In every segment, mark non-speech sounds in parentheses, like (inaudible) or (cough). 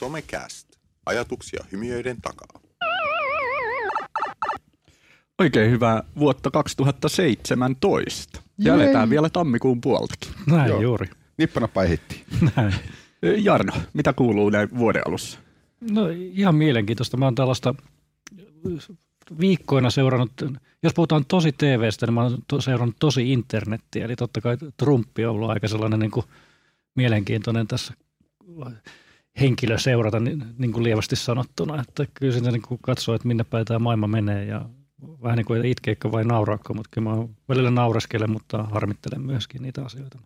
Somecast. Ajatuksia hymiöiden takaa. Oikein hyvää vuotta 2017. Ja eletään vielä tammikuun puoltakin. Näin Joo. juuri. Nippanappa hitti. Näin. Jarno, mitä kuuluu näin vuoden alussa? No ihan mielenkiintoista. Mä oon tällaista viikkoina seurannut, jos puhutaan tosi TVstä, niin mä oon to, seurannut tosi internettiä. Eli totta kai Trumpi on ollut aika sellainen niin kuin mielenkiintoinen tässä henkilö seurata niin, niin kuin lievästi sanottuna. Että kyllä siinä niin kuin katsoo, että minne päin tämä maailma menee ja vähän niin kuin itkeekö vai nauraakko, mutta kyllä mä välillä naureskelen, mutta harmittelen myöskin niitä asioita.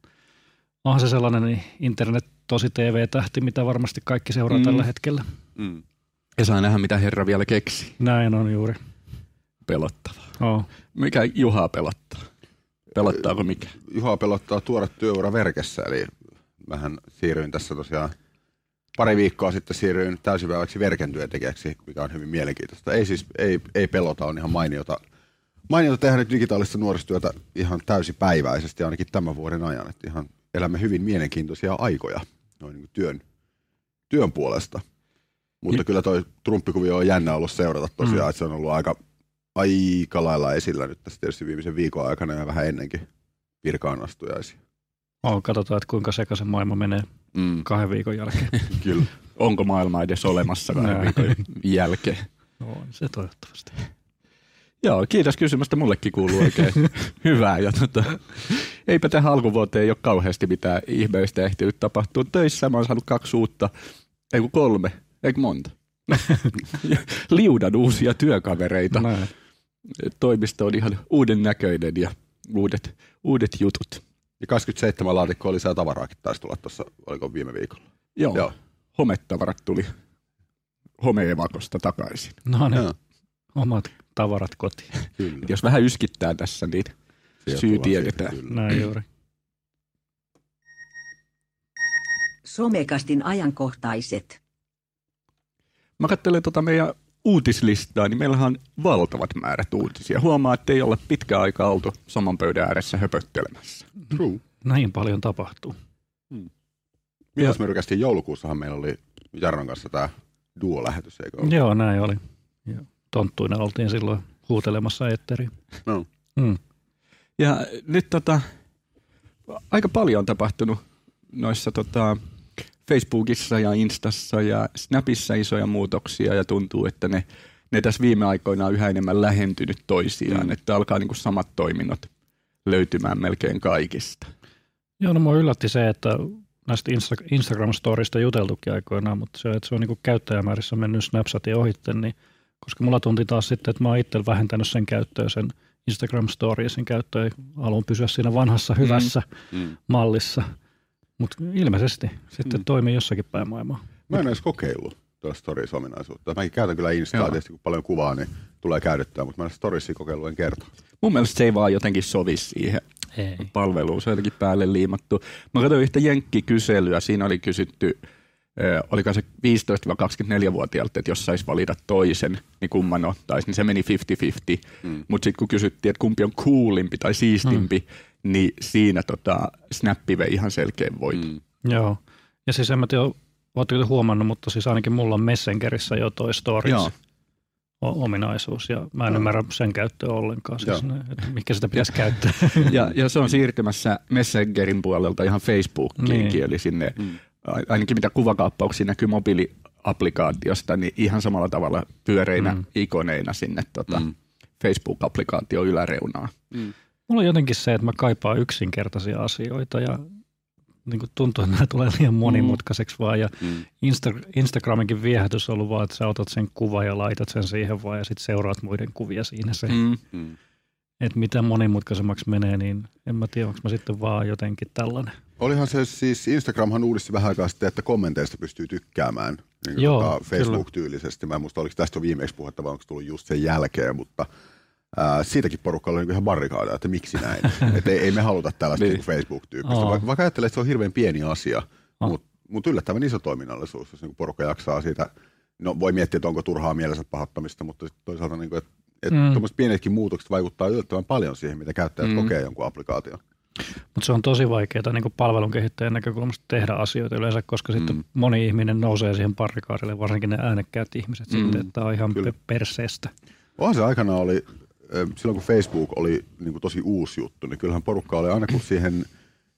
Onhan se sellainen niin internet tosi TV-tähti, mitä varmasti kaikki seuraa Mm. tällä hetkellä. Mm. Ja saa nähdä, mitä herra vielä keksi. Näin on juuri. Pelottavaa. Oh. Mikä Juhaa pelottaa? Pelottaako mikä? Juha pelottaa tuore työura verkessä, eli mähän siirryin tässä tosiaan pari viikkoa sitten siirryin täysipäiväksi verken työntekijäksi, mikä on hyvin mielenkiintoista. Ei siis, ei, ei pelota, on ihan mainiota, mainiota tehdä nyt digitaalista nuorisotyötä ihan täysipäiväisesti ainakin tämän vuoden ajan. Että ihan elämme hyvin mielenkiintoisia aikoja noin niin työn, työn puolesta. Mutta Ja- kyllä toi Trumpikuvio on jännä ollut seurata tosiaan, mm. että se on ollut aika, aika lailla esillä nyt tässä tietysti viimeisen viikon aikana ja vähän ennenkin virkaan astujaisia. Oh, katsotaan, että kuinka sekaisin maailma menee Mm, kahden viikon jälkeen. (laughs) kyllä. Onko maailma edes olemassa kahden viikon jälkeen? On se toivottavasti. Joo, kiitos kysymästä. Mullekin kuuluu oikein (laughs) hyvää. Ja tota, eipä tähän alkuvuoteen ei ole kauheasti mitään ihmeellistä ehtinyt tapahtua. Töissä mä oon saanut kaksi uutta, ei kun kolme, eikö monta. (laughs) Liudan uusia työkavereita. Näin. Toimisto on ihan uuden näköinen ja uudet, uudet jutut. Ja 27 laatikkoa lisää tavaraakin taisi tulla tuossa, oliko viime viikolla. Joo, Joo. hometavarat tuli homeevakosta takaisin. No niin, Joo. omat tavarat kotiin. Kyllä. Jos vähän yskittää tässä, niin Sieltä syy tiedetään. Näin juuri. Somekastin ajankohtaiset. Mä katselen tota meidän uutislistaa, niin meillähän on valtavat määrät uutisia. Huomaa, että ei olla pitkä aika oltu saman pöydän ääressä höpöttelemässä. True. Näin paljon tapahtuu. Milloin me rykästiin joulukuussahan meillä oli Jarnon kanssa tämä duo-lähetys, eikö ollut? Joo, näin oli. Ja tonttuina oltiin silloin huutelemassa etteriin. No. Mm. Ja nyt tota, aika paljon on tapahtunut noissa tota, Facebookissa ja Instassa ja Snapissa isoja muutoksia ja tuntuu, että ne, ne tässä viime aikoina on yhä enemmän lähentynyt toisiaan, Mm. että alkaa niinku samat toiminnot löytymään melkein kaikista. Joo, no mua yllätti se, että näistä Insta- Instagram-storista juteltukin aikoinaan, mutta se, että se on niin käyttäjämäärissä mennyt Snapchatin ohitte, niin koska mulla tunti taas sitten, että mä oon itse vähentänyt sen käyttöä, sen Instagram Storiesin käyttöä, haluan pysyä siinä vanhassa hyvässä Mm. mallissa, mutta ilmeisesti sitten Mm. toimii jossakin päin maailmaa. Mä en edes kokeillut tuosta Stories-ominaisuutta. Mäkin käytän kyllä Instaa, Joo. tietysti kun paljon kuvaa, niin tulee käytettyä, mutta mä en ole Storiesia kokeillut en kertaa. Mun mielestä se ei vaan jotenkin sovi siihen Ei. palveluun, se on jotenkin päälle liimattu. Mä katsoin yhtä jenkkikyselyä, siinä oli kysytty, ö, oliko se 15-24-vuotiaalta, että jos saisi valita toisen, niin kumman ottaisi, niin se meni 50-50. Mm. Mutta sitten kun kysyttiin, että kumpi on coolimpi tai siistimpi, mm. Niin siinä tota, Snappi vei ihan selkeän voiton. Mm. Mm. Joo. Ja siis en mä tiedä, ootteko te huomannut, mutta siis ainakin mulla on Messengerissä jo toi Stories Joo. ominaisuus, ja mä en Joo. ymmärrä sen käyttöä ollenkaan, siis ne, että mikä sitä pitäisi käyttää. (laughs) Ja, ja se on siirtymässä Messengerin puolelta ihan Facebookiinkin, Niin. eli sinne Mm. ainakin mitä kuvakaappauksia näkyy mobiiliaplikaatiosta, niin ihan samalla tavalla pyöreinä mm. Mm. ikoneina sinne tota, mm. Mm. Facebook-applikaatio yläreunaan. Mulla on jotenkin se, että mä kaipaan yksinkertaisia asioita ja niin kuin tuntuu, että nämä tulee liian monimutkaiseksi vaan. Ja Mm. Insta- Instagraminkin viehätys on ollut vaan, että sä otat sen kuvan ja laitat sen siihen vaan ja sitten seuraat muiden kuvia siinä se. Mm. Mm. Mm. Että mitä monimutkaisemmaksi menee, niin en mä tiedä, onko mä sitten vaan jotenkin tällainen. Olihan se siis, Instagramhan uudisti vähän aikaa sitten, että kommenteista pystyy tykkäämään niin Joo, tota Facebook-tyylisesti. Mä en muista, oliko tästä jo viimeksi puhetta vai onko se tullut just sen jälkeen, mutta ää, siitäkin porukalla oli niin ihan barrikaadia, että miksi näin. (laughs) että ei, ei, me haluta tällaista Niin. niin. Facebook-tyyppistä, Oo. vaikka, vaikka ajattelee, että se on hirveän pieni asia, Oh. mutta mut yllättävän iso toiminnallisuus, jos niin porukka jaksaa siitä. No voi miettiä, että onko turhaa mielensä pahoittamista, mutta toisaalta niin kuin, että et Mm. mm. tuommoiset pienetkin muutokset vaikuttaa yllättävän paljon siihen, mitä käyttäjät Mm. kokee jonkun applikaation. Mutta se on tosi vaikeaa niin palvelun kehittäjän näkökulmasta tehdä asioita yleensä, koska mm. sitten moni ihminen nousee siihen parrikaadille, varsinkin ne äänekkäät ihmiset mm. sitten, että on ihan Kyllä. pe- perseestä. Onhan se aikana oli, silloin kun Facebook oli niin kuin tosi uusi juttu, niin kyllähän porukka oli aina kun siihen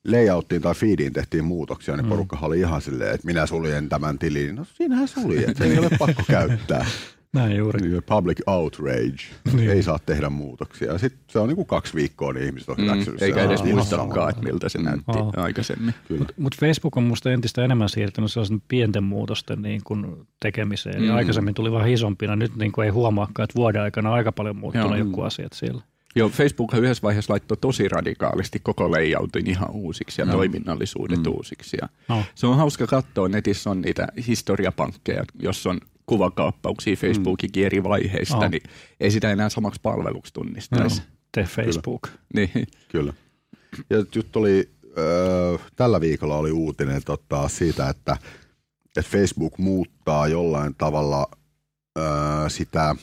layouttiin tai feediin tehtiin muutoksia, niin porukka oli ihan silleen, että minä suljen tämän tilin. No siinähän sulje, että se ei ole pakko (laughs) käyttää. Näin juuri. Niin, Public outrage. Niin. Ei saa tehdä muutoksia. Sitten se on niin kuin kaksi viikkoa, niin ihmiset on hyväksynyt Mm, eikä edes muistakaan, että miltä se näytti Aa. aikaisemmin. Kyllä. Mutta mut Facebook on musta entistä enemmän siirtynyt sellaisen pienten muutosten niin kuin tekemiseen. Mm. Ja aikaisemmin tuli vähän isompina, nyt niin kuin ei huomaakaan, että vuoden aikana on aika paljon muuttunut Joo. joku asiat siellä. Joo, Facebook yhdessä vaiheessa laittoi tosi radikaalisti koko layoutin ihan uusiksi ja Joo. toiminnallisuudet Mm. uusiksi. Ja No. se on hauska katsoa, netissä on niitä historiapankkeja, jos on kuvakaappauksia Facebookin eri vaiheista, Joo. niin ei sitä enää samaksi palveluksi tunnistaisi. Te Facebook. Niin. Kyllä. Ja nyt oli, ö, tällä viikolla oli uutinen tota, siitä, että, että Facebook muuttaa jollain tavalla ö, sitä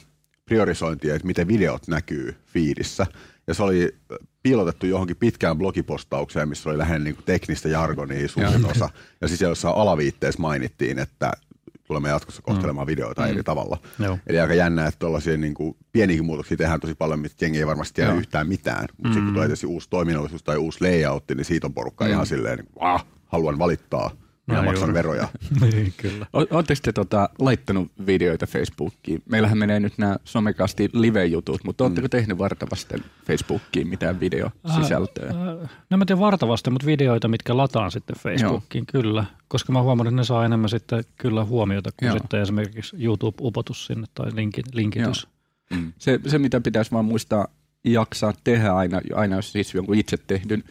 priorisointia, että miten videot näkyy feedissä. Ja se oli piilotettu johonkin pitkään blogipostaukseen, missä oli lähinnä niin teknistä jargonia suurin osa. Ja siis jossain alaviitteessä mainittiin, että tulemme jatkossa kohtelemaan videoita Mm. eri tavalla. Joo. Eli aika jännä, että tuollaisia niin kuin, pieniäkin muutoksia tehdään tosi paljon, mistä jengi ei varmasti tiedä Joo. yhtään mitään. Mutta sitten kun tulee uusi toiminnallisuus tai uusi layout, niin siitä on porukka ihan silleen, niin, Vah, haluan valittaa, minä Näin maksan juuri. veroja. (laughs) niin, kyllä. Oletteko te tota, laittanut videoita Facebookiin? Meillähän menee nyt nämä somekasti live-jutut, mutta oletteko tehnyt vartavasten Facebookiin mitään videosisältöä? Äh, No mä teen vartavasti, mutta videoita, mitkä lataan sitten Facebookiin, kyllä. Koska mä huomannut, että ne saa enemmän sitten kyllä huomiota kuin Joo. sitten esimerkiksi YouTube-upotus sinne tai linkin, linkitys. Se, se, mitä pitäisi vaan muistaa jaksaa tehdä aina, aina jos siis jonkun itse tehdyn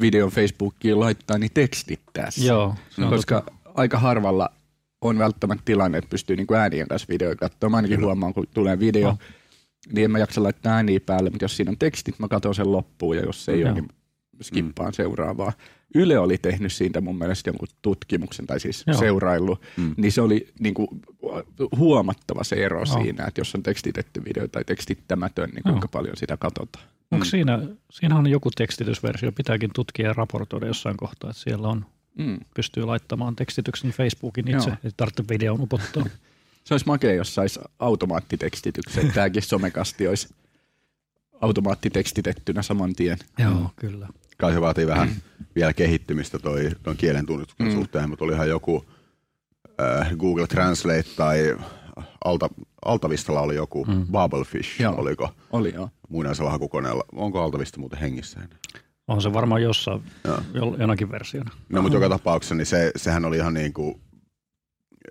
videon Facebookiin laittaa, niin tekstittää sen. Joo, se on Koska aika harvalla on välttämättä tilanne, että pystyy niin äänien kanssa videoja katsomaan. Mä ainakin huomaan, kun tulee video, Oh. niin en mä jaksa laittaa ääniä päälle, mutta jos siinä on tekstit, mä katson sen loppuun ja jos se ei Joo. ole, niin skippaan seuraavaa. Yle oli tehnyt siitä mun mielestä jonkun tutkimuksen, tai siis Joo. seuraillut, Mm. niin se oli niin kuin huomattava se ero Joo. siinä, että jos on tekstitetty video tai tekstittämätön, niin kuinka paljon sitä katsotaan. Onko siinä, siinä on joku tekstitysversio, pitääkin tutkia ja raportoida jossain kohtaa, että siellä on, Mm. pystyy laittamaan tekstityksen Facebookin itse, Joo. ei tarvitse videon upottaa. (laughs) Se olisi makea, jos saisi automaattitekstityksen. Tämäkin somekasti olisi automaattitekstitettynä saman tien. Joo, kyllä. Kai se vaatii vähän vielä kehittymistä toi, ton kielen tunnistuksen Mm. suhteen, mutta olihan joku äh, Google Translate tai Alta, Altavistalla oli joku Mm. Bubblefish, Joo. oliko Oli joo. muinaisella hakukoneella. Onko Altavista muuten hengissä enää? On se varmaan jossain, jo- jonakin versiona. No, mutta joka tapauksessa niin se, sehän oli ihan niin kuin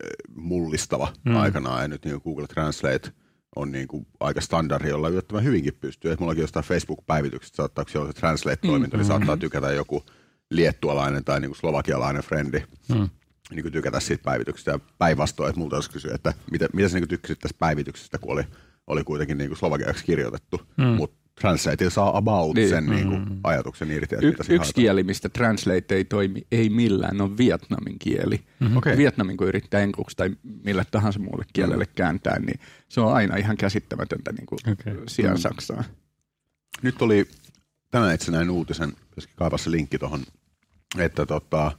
eh, mullistava Mm. mm. aikanaan, ja nyt niin Google Translate on niin kuin aika standardi, jolla yllättävän hyvinkin pystyy. Et mullakin jostain Facebook-päivityksestä saattaa, kun siellä on se Translate-toiminto, Mm. niin saattaa tykätä joku liettualainen tai niin kuin slovakialainen frendi, Mm. Niin kuin tykätä siitä päivityksestä. Ja päinvastoin, että multa olisi kysyä, että mitä, mitä sä niin tykkäsit tästä päivityksestä, kun oli, oli kuitenkin niin kuin slovakiaksi kirjoitettu, Mm. mm. mutta Translate saa about Niin. sen niin kuin Mm. ajatuksen irti. että Y- yksi kieli, mistä Translate ei toimi, ei millään, on vietnamin kieli. Mhm. Okei. Vietnamin, kun yrittää enkuksi tai mille tahansa muulle kielelle kääntää, niin se on aina ihan käsittämätöntä niin kuin Okei. sijaan Mm. Saksaa. Nyt oli tänään itse näin uutisen, joskin kaivaa se linkki tuohon, että tota,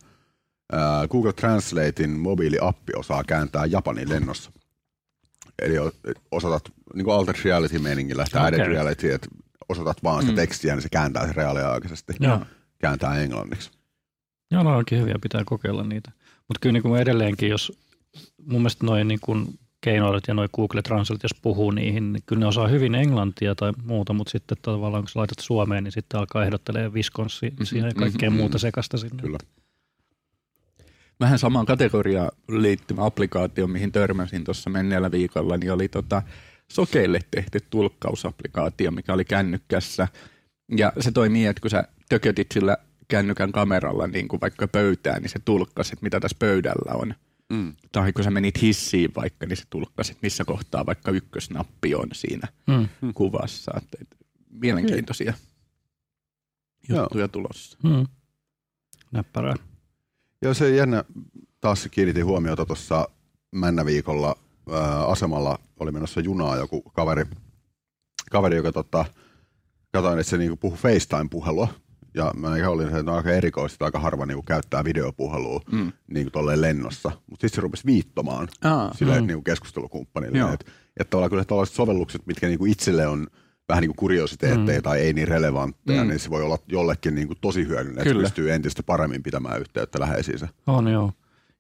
Google Translatein mobiiliappi osaa kääntää Japanin lennossa. Eli o- osoitat niin kuin altered reality meiningillä, tai added Okei. reality, että osoitat vaan sitä Mm. tekstiä, niin se kääntää sen reaaliaikaisesti. Joo. Kääntää englanniksi. Joo, no onkin hyviä, pitää kokeilla niitä. Mutta kyllä niin kuin edelleenkin, jos mun mielestä noin niin kuin keinoilut ja noin Google Translate, jos puhuu niihin, niin kyllä ne osaa hyvin englantia tai muuta, mutta sitten tavallaan kun sä laitat Suomeen, niin sitten alkaa ehdottelee Wisconsin siinä ja kaikkea mhm, muuta sekasta sinne. Kyllä. Vähän samaan kategoriaan liittyvä applikaatio, mihin törmäsin tuossa menneellä viikolla, niin oli tota sokeille tehty tulkkausapplikaatio, mikä oli kännykkässä. Ja se toimii, että kun sä tökötit sillä kännykän kameralla niin kuin vaikka pöytään, niin se tulkkasi, että mitä tässä pöydällä on. Mm. Tai kun sä menit hissiin vaikka, niin se tulkkasi, että missä kohtaa vaikka ykkösnappi on siinä Mm. kuvassa. Että, että mielenkiintoisia Joo. juttuja tulossa. Mm. Näppärää. Joo, se jännä. Taas kiinnitin huomiota tuossa Männäviikolla ää, asemalla oli menossa junaa joku kaveri, kaveri joka tota, katsoin, että se niinku puhui FaceTime-puhelua. ja mä olin, että on aika erikoista, aika harva niin kuin käyttää videopuhelua mm. niin kuin tolleen lennossa. Mutta sitten se rupesi viittomaan Aa, sille mm. niin kuin keskustelukumppanille. Että et tavallaan kyllä tällaiset sovellukset, mitkä niin kuin itselle on vähän niin kuin kuriositeetteja mm. tai ei niin relevantteja, Mm. niin se voi olla jollekin niin kuin tosi hyödyllinen, että pystyy entistä paremmin pitämään yhteyttä läheisiinsä. On joo.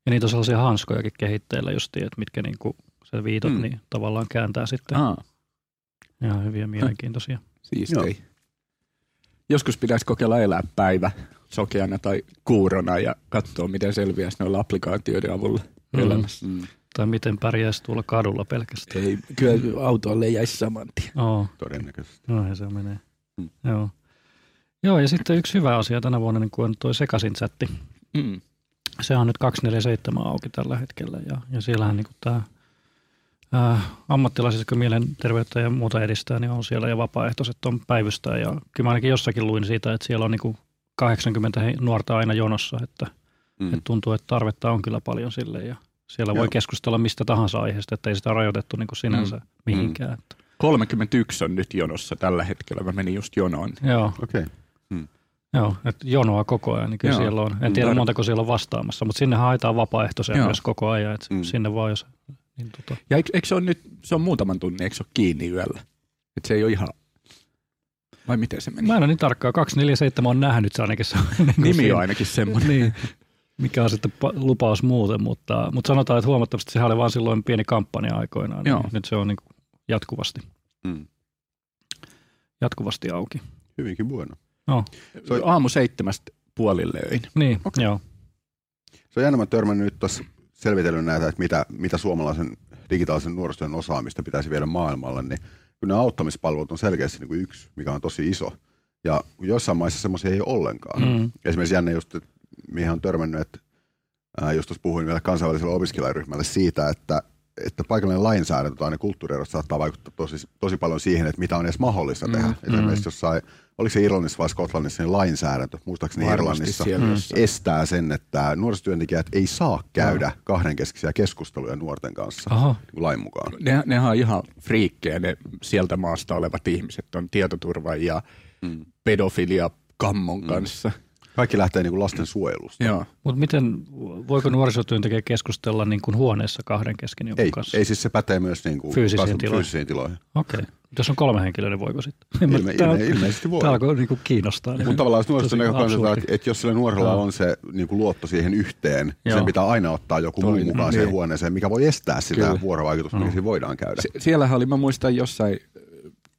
Ja niitä on sellaisia hanskojakin kehitteillä justiin, että mitkä niinku se viitot Mm. niin tavallaan kääntää sitten. Aa, Ihan hyviä mielenkiintoisia. siistei. Joskus pitäisi kokeilla elää päivä sokeana tai kuurona ja katsoa, miten selviäisi noilla applikaatioiden avulla Mm. elämässä. Mm. Tai miten pärjäisi tuolla kadulla pelkästään. Ei, kyllä autolle jäisi saman tien. Oo, Todennäköisesti. no se menee. Mm. Joo. Joo, ja sitten yksi hyvä asia tänä vuonna niin on tuo sekaisin chatti. Mm. Se on nyt 247 auki tällä hetkellä ja, ja siellähän niin tämä ammattilaiset, jotka mielenterveyttä ja muuta edistää, niin on siellä ja vapaaehtoiset on päivystää. Ja kyllä mä ainakin jossakin luin siitä, että siellä on niin 80 he- nuorta aina jonossa, että. Mm. että tuntuu, että tarvetta on kyllä paljon sille ja siellä voi Joo. keskustella mistä tahansa aiheesta, että ei sitä rajoitettu niin kuin sinänsä mm. mihinkään. Mm. 31 on nyt jonossa tällä hetkellä. Mä menin just jonoon. Joo, Okei. joo, että jonoa koko ajan, niin kyllä Joo. siellä on. En tiedä Mm. montako siellä on vastaamassa, mutta sinne haetaan vapaaehtoisia Joo. myös koko ajan, että Mm. sinne vaan jos... Niin tota, Ja eikö, eikö se ole nyt, se on muutaman tunnin, eikö se ole kiinni yöllä? Että se ei ole ihan, vai miten se meni? Mä en ole niin tarkkaa. 247 on nähnyt se ainakin. Se on, niin Nimi on ainakin semmoinen. niin, mikä on sitten pa- lupaus muuten, mutta, mutta sanotaan, että huomattavasti sehän oli vain silloin pieni kampanja aikoinaan. Niin Joo. nyt se on niin kuin jatkuvasti, Mm. jatkuvasti auki. Hyvinkin bueno. No, Se oli aamu seitsemästä puolille öin. niin, okay. joo. Se on jännä, mä törmännyt nyt tuossa selvitellyt näitä, että mitä, mitä suomalaisen digitaalisen nuorisotyön osaamista pitäisi viedä maailmalle, niin kyllä nämä auttamispalvelut on selkeästi niin kuin yksi, mikä on tosi iso. Ja kun joissain maissa semmoisia ei ole ollenkaan. Mm. Esimerkiksi jännä just, että mihin on törmännyt, että just tuossa puhuin vielä kansainväliselle opiskelijaryhmälle siitä, että, että paikallinen lainsäädäntö tai ne kulttuurierot saattaa vaikuttaa tosi, tosi paljon siihen, että mitä on edes mahdollista Mm, tehdä. mm. Esimerkiksi jossain, oliko se Irlannissa vai Skotlannissa, niin lainsäädäntö, muistaakseni Varmasti Irlannissa, siellä Mm. estää sen, että nuorisotyöntekijät ei saa käydä kahdenkeskisiä keskusteluja nuorten kanssa Aha, niin lain mukaan. Ne, nehän on ihan friikkejä, ne sieltä maasta olevat ihmiset on tietoturvan ja Mm. pedofilia kammon kanssa. Kaikki lähtee niin kuin lasten suojelusta. Joo. mutta miten, voiko nuorisotyöntekijä keskustella niin kuin huoneessa kahden kesken jonkun Ei, kanssa? ei siis se pätee myös niin kuin Fyysisiin kasvu- tiloihin. fyysisiin tiloihin. Okei. Okay. Jos on kolme henkilöä, niin voiko sitten? Ilme, ilme, ilmeisesti voi. Tämä alkoi niin kuin kiinnostaa. Mutta tavallaan nuorisotyön näkökulmasta, että, että jos sillä nuorella on se niin kuin luotto siihen yhteen, Joo. Sen pitää aina ottaa joku muu Toinen, mukaan niin. siihen huoneeseen, mikä voi estää sitä Kyllä. vuorovaikutusta, mikä Mm. siinä voidaan käydä. Se, siellähän oli, mä muistan jossain ö,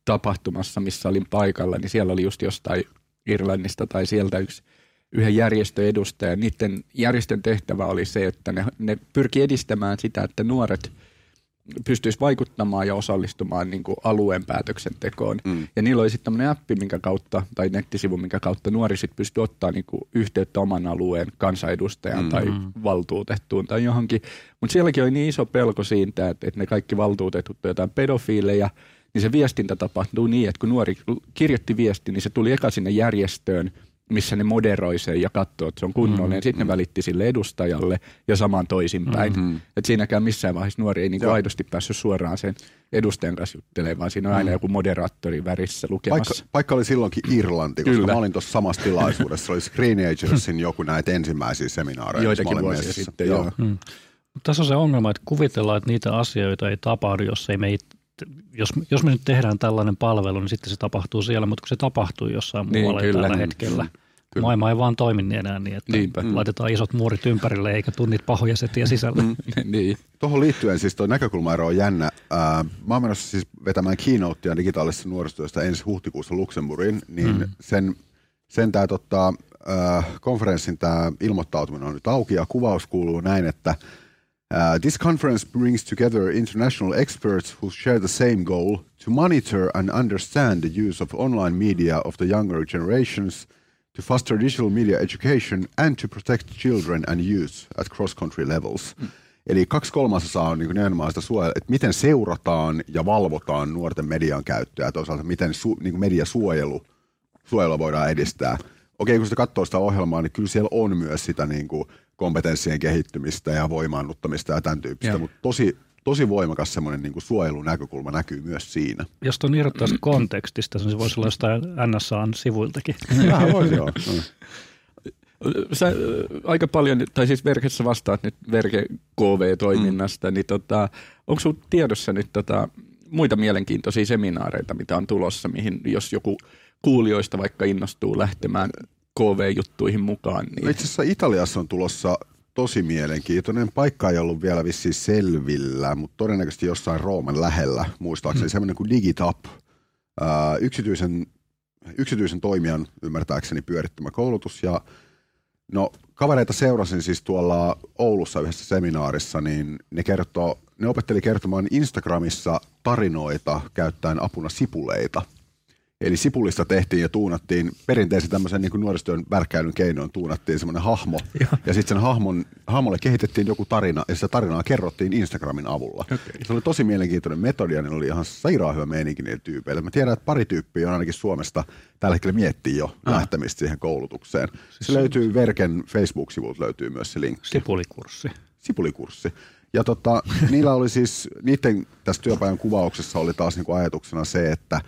tapahtumassa, missä olin paikalla, niin siellä oli just jostain Irlannista tai sieltä yksi yhden järjestön edustaja. Niiden järjestön tehtävä oli se, että ne, ne pyrki edistämään sitä, että nuoret pystyisi vaikuttamaan ja osallistumaan niin kuin alueen päätöksentekoon. Mm. Ja niillä oli sitten tämmöinen appi, minkä kautta, tai nettisivu, minkä kautta nuori sitten pystyy ottaa niin kuin yhteyttä oman alueen kansanedustajaan Mm. tai valtuutettuun tai johonkin. Mutta sielläkin oli niin iso pelko siitä, että, että ne kaikki valtuutetut on jotain pedofiileja, niin se viestintä tapahtuu niin, että kun nuori kirjoitti viesti, niin se tuli eka sinne järjestöön, missä ne moderoi sen ja katsoo, että se on kunnollinen. Mm, Sitten ne välitti sille edustajalle ja samaan toisinpäin. Mhm. Et siinäkään missään vaiheessa nuori ei niinku Joo. aidosti päässyt suoraan sen edustajan kanssa juttelemaan, vaan siinä on aina Mm. joku moderaattori värissä Paikka, lukemassa. paikka oli silloinkin Irlanti, koska Kyllä. mä olin tuossa samassa tilaisuudessa. Se oli Screenagersin joku näitä ensimmäisiä seminaareja. Joitakin vuosia messissä. sitten, joo. Mm. Mut Tässä on se ongelma, että kuvitellaan, että niitä asioita ei tapahdu, jos ei me it- jos, jos me nyt tehdään tällainen palvelu, niin sitten se tapahtuu siellä, mutta kun se tapahtuu jossain Niin, muualla kyllä. tällä Mm, hetkellä. Kyllä. Maailma ei vaan toimi niin enää niin, että Niinpä. Mm. laitetaan isot muurit ympärille eikä tunnit pahoja setiä sisällä. Mm. (laughs) niin. Tuohon liittyen siis tuo näkökulmaero on jännä. Ää, mä oon menossa siis vetämään keynotea digitaalisesta nuorisotyöstä ensi huhtikuussa Luxemburgiin, niin mm. sen, sen tää, tota, ää, konferenssin tämä ilmoittautuminen on nyt auki ja kuvaus kuuluu näin, että Uh, this conference brings together international experts who share the same goal to monitor and understand the use of online media of the younger generations, to foster digital media education, and to protect children and youth at cross-country levels. Eli kaksi kolmasosaa on niin nimenomaan sitä suojella, että miten seurataan ja valvotaan nuorten median käyttöä ja toisaalta miten su, niin mediasuojelu suojelua voidaan edistää. Okei, kun sitä katsoo sitä ohjelmaa, niin kyllä siellä on myös sitä niin kuin kompetenssien kehittymistä ja voimaannuttamista ja tämän tyyppistä, Joo. mutta tosi, tosi voimakas semmoinen niin kuin suojelunäkökulma näkyy myös siinä. Jos tuon irrottaisi kontekstista, niin se voisi olla jostain NSAn sivuiltakin. Vähän voisi joo. Sä äh, aika paljon, tai siis Verkessä vastaat nyt Verke KV-toiminnasta, mm. niin tota, onko sinulla tiedossa nyt tota, muita mielenkiintoisia seminaareita, mitä on tulossa, mihin jos joku kuulijoista vaikka innostuu lähtemään KV-juttuihin mukaan? Niin... Itse asiassa Italiassa on tulossa tosi mielenkiintoinen. Paikka ei ollut vielä vissiin selvillä, mutta todennäköisesti jossain Rooman lähellä, muistaakseni, mm. semmoinen kuin Digitap, ää, yksityisen, yksityisen toimijan ymmärtääkseni pyörittämä koulutus. Ja no, kavereita seurasin siis tuolla Oulussa yhdessä seminaarissa, niin ne, kertoo, ne opetteli kertomaan Instagramissa tarinoita käyttäen apuna sipuleita – Eli sipulista tehtiin ja tuunattiin perinteisen tämmöisen niin nuorisotyön värkkäilyn keinoin tuunattiin semmoinen hahmo. Ja, ja sitten sen hahmon, hahmolle kehitettiin joku tarina ja sitä tarinaa kerrottiin Instagramin avulla. Okay. Se oli tosi mielenkiintoinen metodi ja ne oli ihan sairaan hyvä meininki niille tyypeille. Mä tiedän, että pari tyyppiä on ainakin Suomesta tällä hetkellä miettii jo ah. lähtemistä siihen koulutukseen. Siis se löytyy Verken Facebook-sivulta löytyy myös se linkki. Sipulikurssi. Sipulikurssi. Ja tota, niillä oli siis, niiden tässä työpajan kuvauksessa oli taas niinku ajatuksena se, että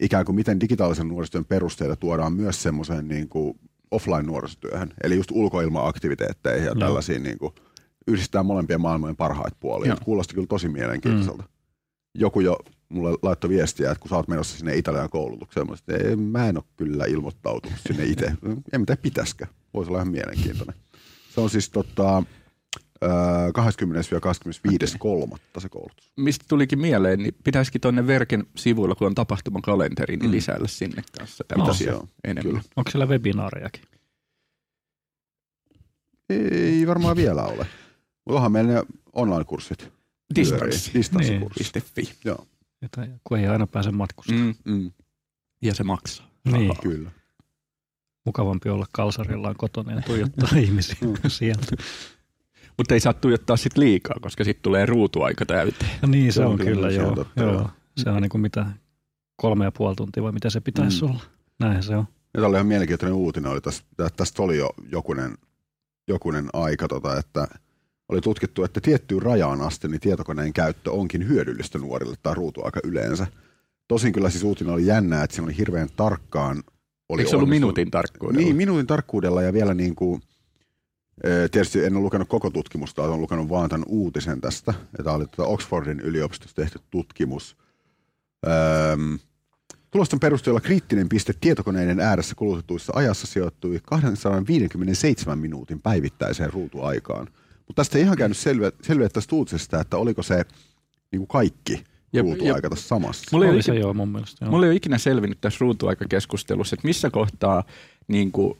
ikään kuin miten digitaalisen nuorisotyön perusteita tuodaan myös semmoiseen niin kuin offline-nuorisotyöhön, eli just ulkoilma-aktiviteetteihin ja no. tällaisiin niin kuin, yhdistetään molempien maailmojen parhaita puolia. Kuulosti kyllä tosi mielenkiintoiselta. Mm. Joku jo mulle laittoi viestiä, että kun sä oot menossa sinne Italian koulutukseen, mä, että mä en ole kyllä ilmoittautunut sinne itse. (laughs) en mitä pitäisikö. Voisi olla ihan mielenkiintoinen. Se on siis tota, 20-25.3. se koulutus. Mistä tulikin mieleen, niin pitäisikin tuonne Verken sivuilla, kun on tapahtumakalenteri, niin mm. lisäillä sinne kanssa tämmöisiä no, enemmän. Kyllä. Onko siellä webinaarejakin? Ei varmaan vielä ole. Mutta onhan meillä ne online-kurssit. Distanssi. Distanssikurssi. Niin. Joo. Että, kun ei aina pääse matkustamaan. Mm. Mm. Ja se maksaa. Niin. Kyllä. Mukavampi olla kalsarillaan kotona ja (laughs) tuijottaa ihmisiä sieltä. Mutta ei saa tuijottaa sit liikaa, koska sitten tulee ruutuaika täyteen. No niin, se, se on, on kyllä, joo. Totta, joo. Se on niin kuin mitä kolme ja puoli tuntia vai mitä se pitäisi mm. olla. Näin se on. Ja tämä oli ihan mielenkiintoinen uutinen. Oli tästä, tästä oli jo jokunen, jokunen aika, tota, että oli tutkittu, että tiettyyn rajaan asti niin tietokoneen käyttö onkin hyödyllistä nuorille tai ruutuaika yleensä. Tosin kyllä siis uutinen oli jännää, että se oli hirveän tarkkaan oli Eikö se ollut minuutin tarkkuudella? Niin, minuutin tarkkuudella ja vielä niin kuin Tietysti en ole lukenut koko tutkimusta, olen lukenut vaan tämän uutisen tästä. Tämä oli tuota Oxfordin yliopistossa tehty tutkimus. Öm, tulosten perusteella kriittinen piste tietokoneiden ääressä kulutetuissa ajassa sijoittui 257 minuutin päivittäiseen ruutuaikaan. Mutta tästä ei ihan käynyt selviä, selviä tästä uutisesta, että oliko se niin kuin kaikki ja, ruutuaika ja, tässä samassa. Mulla ei, ole, se joo, mun mielestä, joo. mulla ei ole ikinä selvinnyt tässä ruutuaikakeskustelussa, että missä kohtaa niin kuin,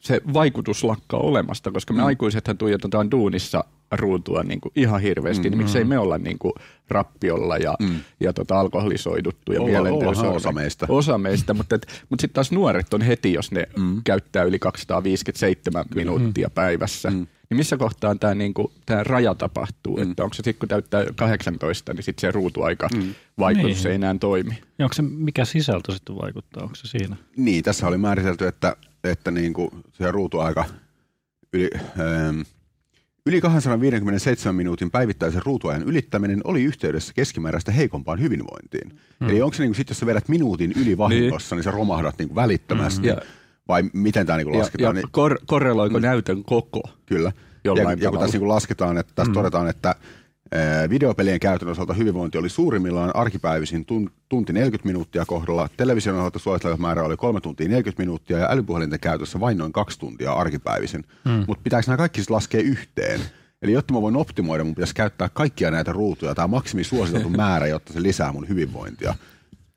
se vaikutus lakkaa olemasta, koska me mm. aikuisethan tuijotetaan duunissa ruutua niin kuin ihan hirveästi, mm, niin miksei me olla niin kuin rappiolla ja, mm. ja tota alkoholisoiduttu ja olla, osa meistä. Osa meistä, mutta, mutta sitten taas nuoret on heti, jos ne mm. käyttää yli 257 Kyllä. minuuttia mm. päivässä. Mm. Niin missä kohtaa tämä niinku, tää raja tapahtuu? Mm. Että onko se sitten, kun täyttää 18, niin sitten se ruutuaika mm. vaikutus niin. ei enää toimi? Ja onko se, mikä sisältö sitten vaikuttaa? Onko se siinä? Niin, tässä oli määritelty, että että niin kuin se ruutuaika yli, ähm, yli 257 minuutin päivittäisen ruutuajan ylittäminen oli yhteydessä keskimääräistä heikompaan hyvinvointiin. Hmm. Eli onko se niin kuin sit, jos sä vedät minuutin yli vahingossa, niin, niin sä romahdat niin kuin välittömästi. Hmm. Vai miten tämä niin lasketaan? Ja, ja niin, kor- korreloiko mm. näytön koko? Kyllä. ja, ja kun tässä niin lasketaan, että tässä mm. todetaan, että Videopelien käytön osalta hyvinvointi oli suurimmillaan arkipäivisin tunti 40 minuuttia kohdalla. Television osalta suositeltu määrä oli 3 tuntia 40 minuuttia ja älypuhelinten käytössä vain noin 2 tuntia arkipäivisin. Hmm. Mutta pitääkö nämä kaikki siis laskea yhteen? Eli jotta mä voin optimoida, mun pitäisi käyttää kaikkia näitä ruutuja. Tämä maksimisuositeltu (laughs) määrä, jotta se lisää mun hyvinvointia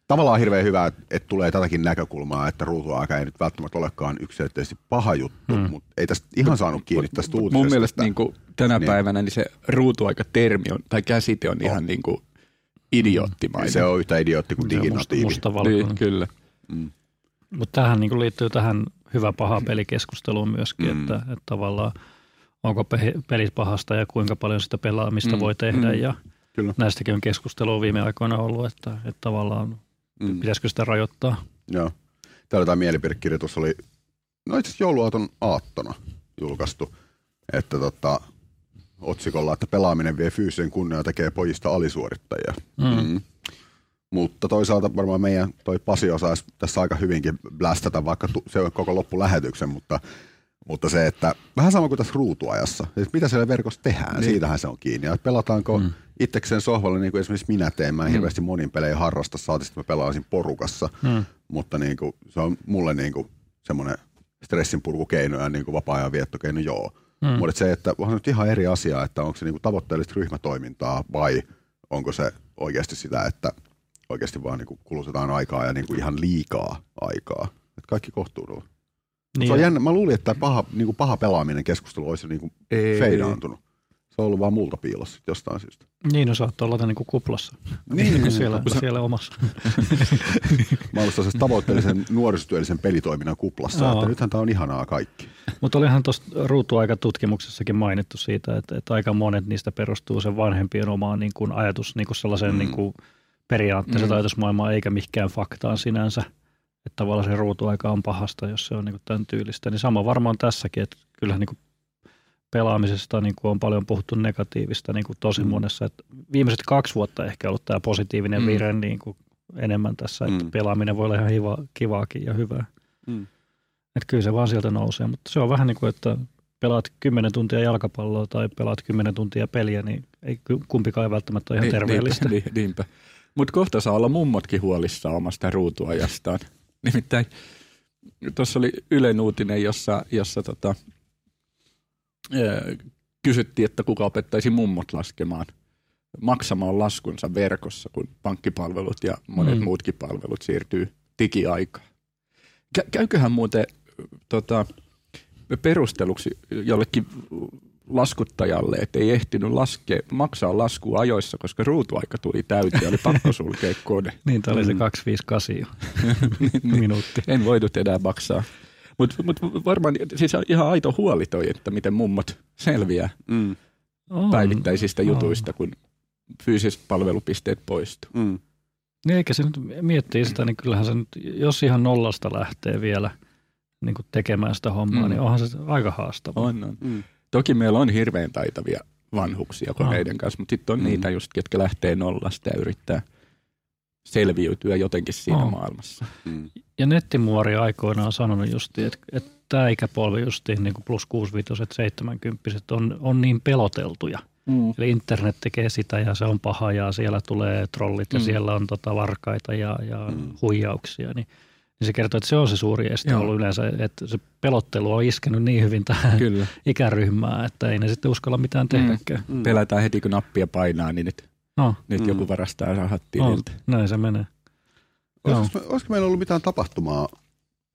tavallaan hirveän hyvä, että, että tulee tätäkin näkökulmaa, että ruutuaika ei nyt välttämättä olekaan yksilöllisesti paha juttu, hmm. mutta ei tästä ihan saanut kiinni tästä uutisesta. Mun mielestä niin kuin tänä niin. päivänä niin se ruutuaika-termi on, tai käsite on, on. ihan niin kuin idioottimainen. Se on yhtä idiootti kuin diginatiivi. Musta, musta niin, kyllä. Mm. Mutta tähän niin liittyy tähän hyvä paha pelikeskusteluun myöskin, mm. että, että tavallaan onko pelit pahasta ja kuinka paljon sitä pelaamista mm. voi tehdä mm. ja Kyllä. näistäkin on keskustelua viime aikoina ollut, että, että tavallaan Mm. Pitäisikö sitä rajoittaa? Joo. Täällä tämä mielipidekirjoitus oli, no itse asiassa jouluaaton aattona julkaistu, että tota, otsikolla, että pelaaminen vie fyysisen kunnian ja tekee pojista alisuorittajia. Mm. Mm. Mutta toisaalta varmaan meidän toi Pasi osaisi tässä aika hyvinkin blästätä vaikka se on koko loppulähetyksen, mutta, mutta se, että vähän sama kuin tässä ruutuajassa, että mitä siellä verkossa tehdään, Niin. niin. siitähän se on kiinni. Ja pelataanko Mm. mm. itsekseen sohvalla, niin kuin esimerkiksi minä teen, mä en hirveästi monin pelejä harrasta, saati että mä pelaisin porukassa, Mm. mutta niin kuin, se on mulle niin kuin semmoinen stressinpurkukeino ja niin kuin vapaa-ajan viettokeino, joo. Mm. Mm. Mutta se, että onhan nyt ihan eri asia, että onko se niinku tavoitteellista ryhmätoimintaa vai onko se oikeasti sitä, että oikeasti vaan niinku kulutetaan aikaa ja niinku ihan liikaa aikaa. Et kaikki kohtuudella. Niin Niin se on ja- jännä. Mä luulin, että tämä paha, niinku paha pelaaminen keskustelu olisi niinku Ei. feidaantunut. Se on ollut vaan multa piilossa jostain syystä. Niin, no saattaa olla niin kuin kuplassa. Niin, Niin kuin siellä, siellä omassa. (laughs) Mä olen sellaisen tavoitteellisen nuorisotyöllisen pelitoiminnan kuplassa, Aa. että nythän tämä on ihanaa kaikki. Mutta olihan tuossa ruutuaikatutkimuksessakin mainittu siitä, että, että aika monet niistä perustuu sen vanhempien omaan niin kuin ajatus, niin kuin sellaiseen mm. Niin kuin periaatteeseen Mm. mm. ajatusmaailmaan, eikä mikään faktaan sinänsä. Että tavallaan se ruutuaika on pahasta, jos se on niin tämän tyylistä. Niin sama varmaan tässäkin, että kyllähän niin pelaamisesta niin kuin on paljon puhuttu negatiivista niin kuin tosi Mm. monessa. Että viimeiset kaksi vuotta ehkä ollut tämä positiivinen Mm. vire niin kuin enemmän tässä, että Mm. pelaaminen voi olla ihan hiva, kivaakin ja hyvää. Mm. Että kyllä se vaan sieltä nousee, mutta se on vähän niin kuin, että pelaat 10 tuntia jalkapalloa tai pelaat 10 tuntia peliä, niin ei kumpikaan välttämättä ole ihan Niin- terveellistä. Niinpä, (laughs) niin- niinpä. Mutta kohta saa olla mummotkin huolissaan omasta ruutuajastaan. Nimittäin tuossa oli Ylen uutinen, jossa, jossa tota, ää, kysyttiin, että kuka opettaisi mummot laskemaan maksamaan laskunsa verkossa, kun pankkipalvelut ja monet Mm. mm. muutkin palvelut siirtyy digiaikaan. Kä- käyköhän muuten tota, perusteluksi jollekin laskuttajalle, että ei ehtinyt laskea, maksaa laskua ajoissa, koska ruutuaika tuli täyteen ja oli pakko sulkea kone. (laughs) Niin, tämä oli se Mm. 258 jo (laughs) Niin, minuutti. en voinut enää maksaa. Mutta mut varmaan siis on ihan aito huoli toi, että miten mummot selviää Mm. Päivittäisistä on. jutuista, kun fyysiset palvelupisteet poistuu. Mm. Niin eikä se nyt miettii sitä, niin kyllähän se nyt, jos ihan nollasta lähtee vielä niin kuin tekemään sitä hommaa, Mm. mm. niin onhan se aika haastavaa. On, on. Mm. Toki meillä on hirveän taitavia vanhuksia koneiden kanssa, mutta sitten on Mm. niitä just, ketkä lähtee nollasta ja yrittää selviytyä jotenkin siinä On. maailmassa. Mm. Ja nettimuori aikoinaan on sanonut justi, että, että tämä ikäpolvi justiin niin kuin plus 65 70 on, on niin peloteltuja. Mm. Eli internet tekee sitä ja se on paha ja siellä tulee trollit ja Mm. siellä on tota varkaita ja, ja Mm. huijauksia. Niin, niin se kertoo, että se on se suuri este Joo. ollut yleensä, että se pelottelu on iskenyt niin hyvin tähän Kyllä. (laughs) ikäryhmään, että ei ne sitten uskalla mitään tehdäkään. Mm. Pelätään heti, kun nappia painaa, niin nyt, No, nyt Mm. joku varastaa rahat no, tililtä. näin se menee. Olisiko, olisiko meillä ollut mitään tapahtumaa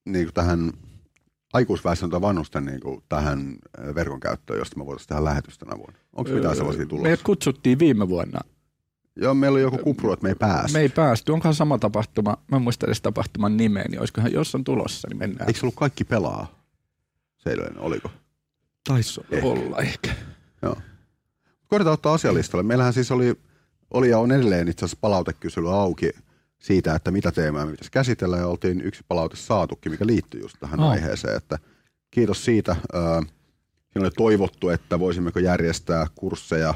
niin kuin tähän aikuisväestön tai vanhusten niin kuin tähän äh, verkon käyttöön, josta me voitaisiin tehdä lähetystä tänä vuonna? Onko mitään sellaisia tulossa? Meidät kutsuttiin viime vuonna. Joo, meillä oli joku kupru, että me ei päästä. Me ei päästy. Onkohan sama tapahtuma? Mä en muista edes tapahtuman nimeä, niin olisikohan, jos on tulossa, niin mennään. Eikö se ollut kaikki pelaa? Se eilen, oliko? Taisi Ehkä. olla ehkä. Koitetaan ottaa asialistalle. Meillähän siis oli, oli ja on edelleen itse asiassa palautekysely auki siitä, että mitä teemaa me pitäisi käsitellä ja oltiin yksi palaute saatukin, mikä liittyy just tähän Oh. aiheeseen. Että kiitos siitä. Siinä oli toivottu, että voisimmeko järjestää kursseja,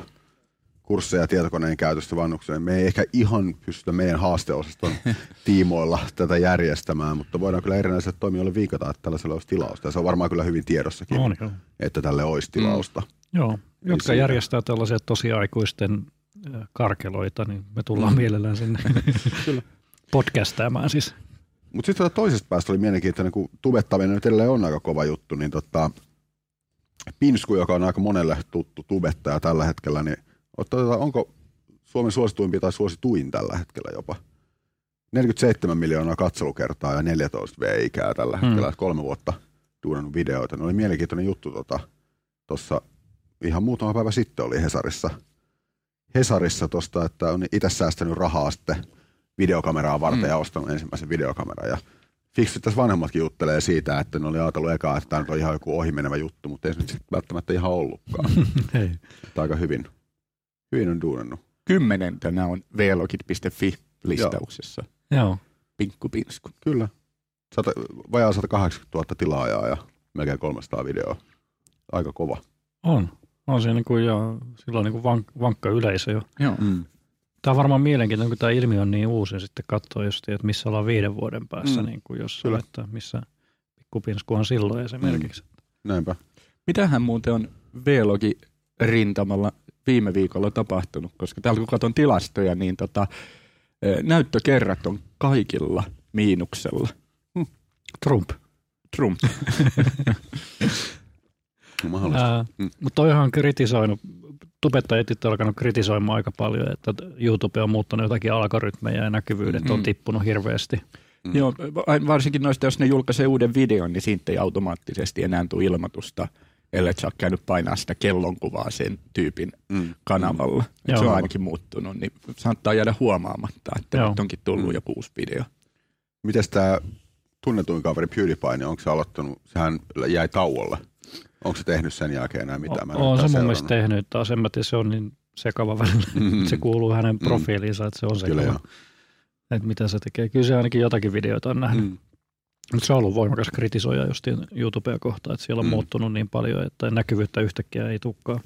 kursseja tietokoneen käytöstä vanhuksille. Me ei ehkä ihan pystytä meidän haasteosaston (laughs) tiimoilla tätä järjestämään, mutta voidaan kyllä erinäisille toimijoille viikata, että tällaisella olisi tilausta. Ja se on varmaan kyllä hyvin tiedossakin, On, joo. että tälle olisi tilausta. joo. Jotka siinä. järjestää tällaisia tosiaikuisten karkeloita, niin me tullaan Mm. mielellään sinne (laughs) podcastaamaan siis. Mutta sitten toisesta päästä oli mielenkiintoinen, kun tubettaminen nyt edelleen on aika kova juttu, niin tota, Pinsku, joka on aika monelle tuttu tubettaja tällä hetkellä, niin otetaan, onko Suomen suosituimpi tai suosituin tällä hetkellä jopa? 47 miljoonaa katselukertaa ja 14 V-ikää tällä Hmm. hetkellä, kolme vuotta duunannut videoita. Ne oli mielenkiintoinen juttu tuossa ihan muutama päivä sitten oli Hesarissa, Hesarissa tosta, että on itse säästänyt rahaa sitten videokameraa varten Mm. ja ostanut ensimmäisen videokameran. Ja fiksit tässä vanhemmatkin juttelee siitä, että ne oli ajatellut ekaa, että tämä nyt on ihan joku ohimenevä juttu, mutta ei se nyt välttämättä ihan ollutkaan. (laughs) Aika hyvin, hyvin on duunannut. Kymmenentenä on vlogit.fi listauksessa. Joo. Pinkku pinsku. Kyllä. Sata, vajaa 180 000 tilaajaa ja melkein 300 videoa. Aika kova. On. On siinä niin kuin, ja silloin niin kuin vank, vankka yleisö jo. Joo. Mm. Tämä on varmaan mielenkiintoinen, kun tämä ilmiö on niin uusi, sitten katsoo just, että missä ollaan viiden vuoden päässä, Mm. niin kuin jossain, Kyllä. että missä pikkupinsku on silloin esimerkiksi. Näinpä. Mitähän muuten on V-logi rintamalla viime viikolla tapahtunut, koska täällä kun katson tilastoja, niin tota, näyttökerrat on kaikilla miinuksella. Trump. Trump. (laughs) Mahdollista. Ää, Mm. Mutta toihan on kritisoinut, tubettajat on alkanut kritisoimaan aika paljon, että YouTube on muuttanut jotakin algoritmeja ja näkyvyydet on Mm. tippunut hirveästi. Mm. Joo, va- varsinkin noista, jos ne julkaisee uuden videon, niin siitä ei automaattisesti enää tule ilmoitusta, ellei sä ole käynyt painaa sitä kellonkuvaa sen tyypin Mm. kanavalla. Et Joo. se on ainakin muuttunut, niin saattaa jäädä huomaamatta, että Joo. nyt onkin tullut Mm. joku uusi video. Mites tämä tunnetuin kaveri PewDiePie, niin onko se aloittanut, sehän jäi tauolle. Onko se tehnyt sen jälkeen enää mitään? Mä en on se mun mielestä tehnyt, taas en mä tiedä, se on niin sekava välillä. Mm. (laughs) Se kuuluu hänen Mm. profiiliinsa, että se on Kyllä sekava. Että mitä se tekee. Kyllä se ainakin jotakin videoita on nähnyt. Mm. Mutta se on ollut voimakas kritisoija just YouTubea kohtaan, että siellä on Mm. muuttunut niin paljon, että näkyvyyttä yhtäkkiä ei tukkaa.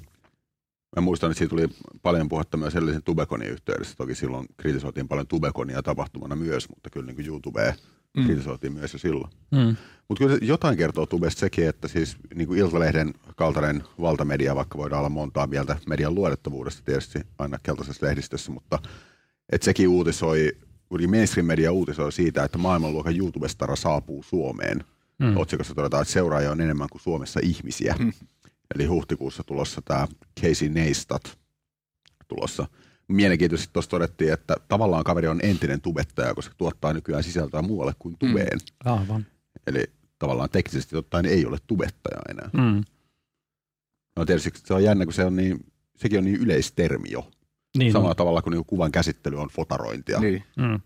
Mä muistan, että siitä tuli paljon puhetta myös edellisen Tubeconin yhteydessä. Toki silloin kritisoitiin paljon Tubeconia tapahtumana myös, mutta kyllä niin YouTubea Mm. kritisoitiin myös jo silloin. Mm. Mutta kyllä se jotain kertoo Tubesta sekin, että siis niin kuin Iltalehden kaltainen valtamedia, vaikka voidaan olla montaa mieltä median luotettavuudesta tietysti aina keltaisessa lehdistössä, mutta että sekin uutisoi, kuitenkin mainstream-media uutisoi siitä, että maailmanluokan YouTube-stara saapuu Suomeen. Mm. Otsikossa todetaan, että seuraajia on enemmän kuin Suomessa ihmisiä. Mm. Eli huhtikuussa tulossa tämä Casey Neistat tulossa. Mielenkiintoisesti tuossa todettiin, että tavallaan kaveri on entinen tubettaja, koska tuottaa nykyään sisältöä muualle kuin tubeen. Aivan. Eli tavallaan teknisesti ottaen ei ole tubettaja enää. Mm. No tietysti se on jännä, kun se on niin, sekin on niin yleistermi jo. Niin Samalla on. tavalla kuin, niin kuvan käsittely on fotarointia. Niin. Mm.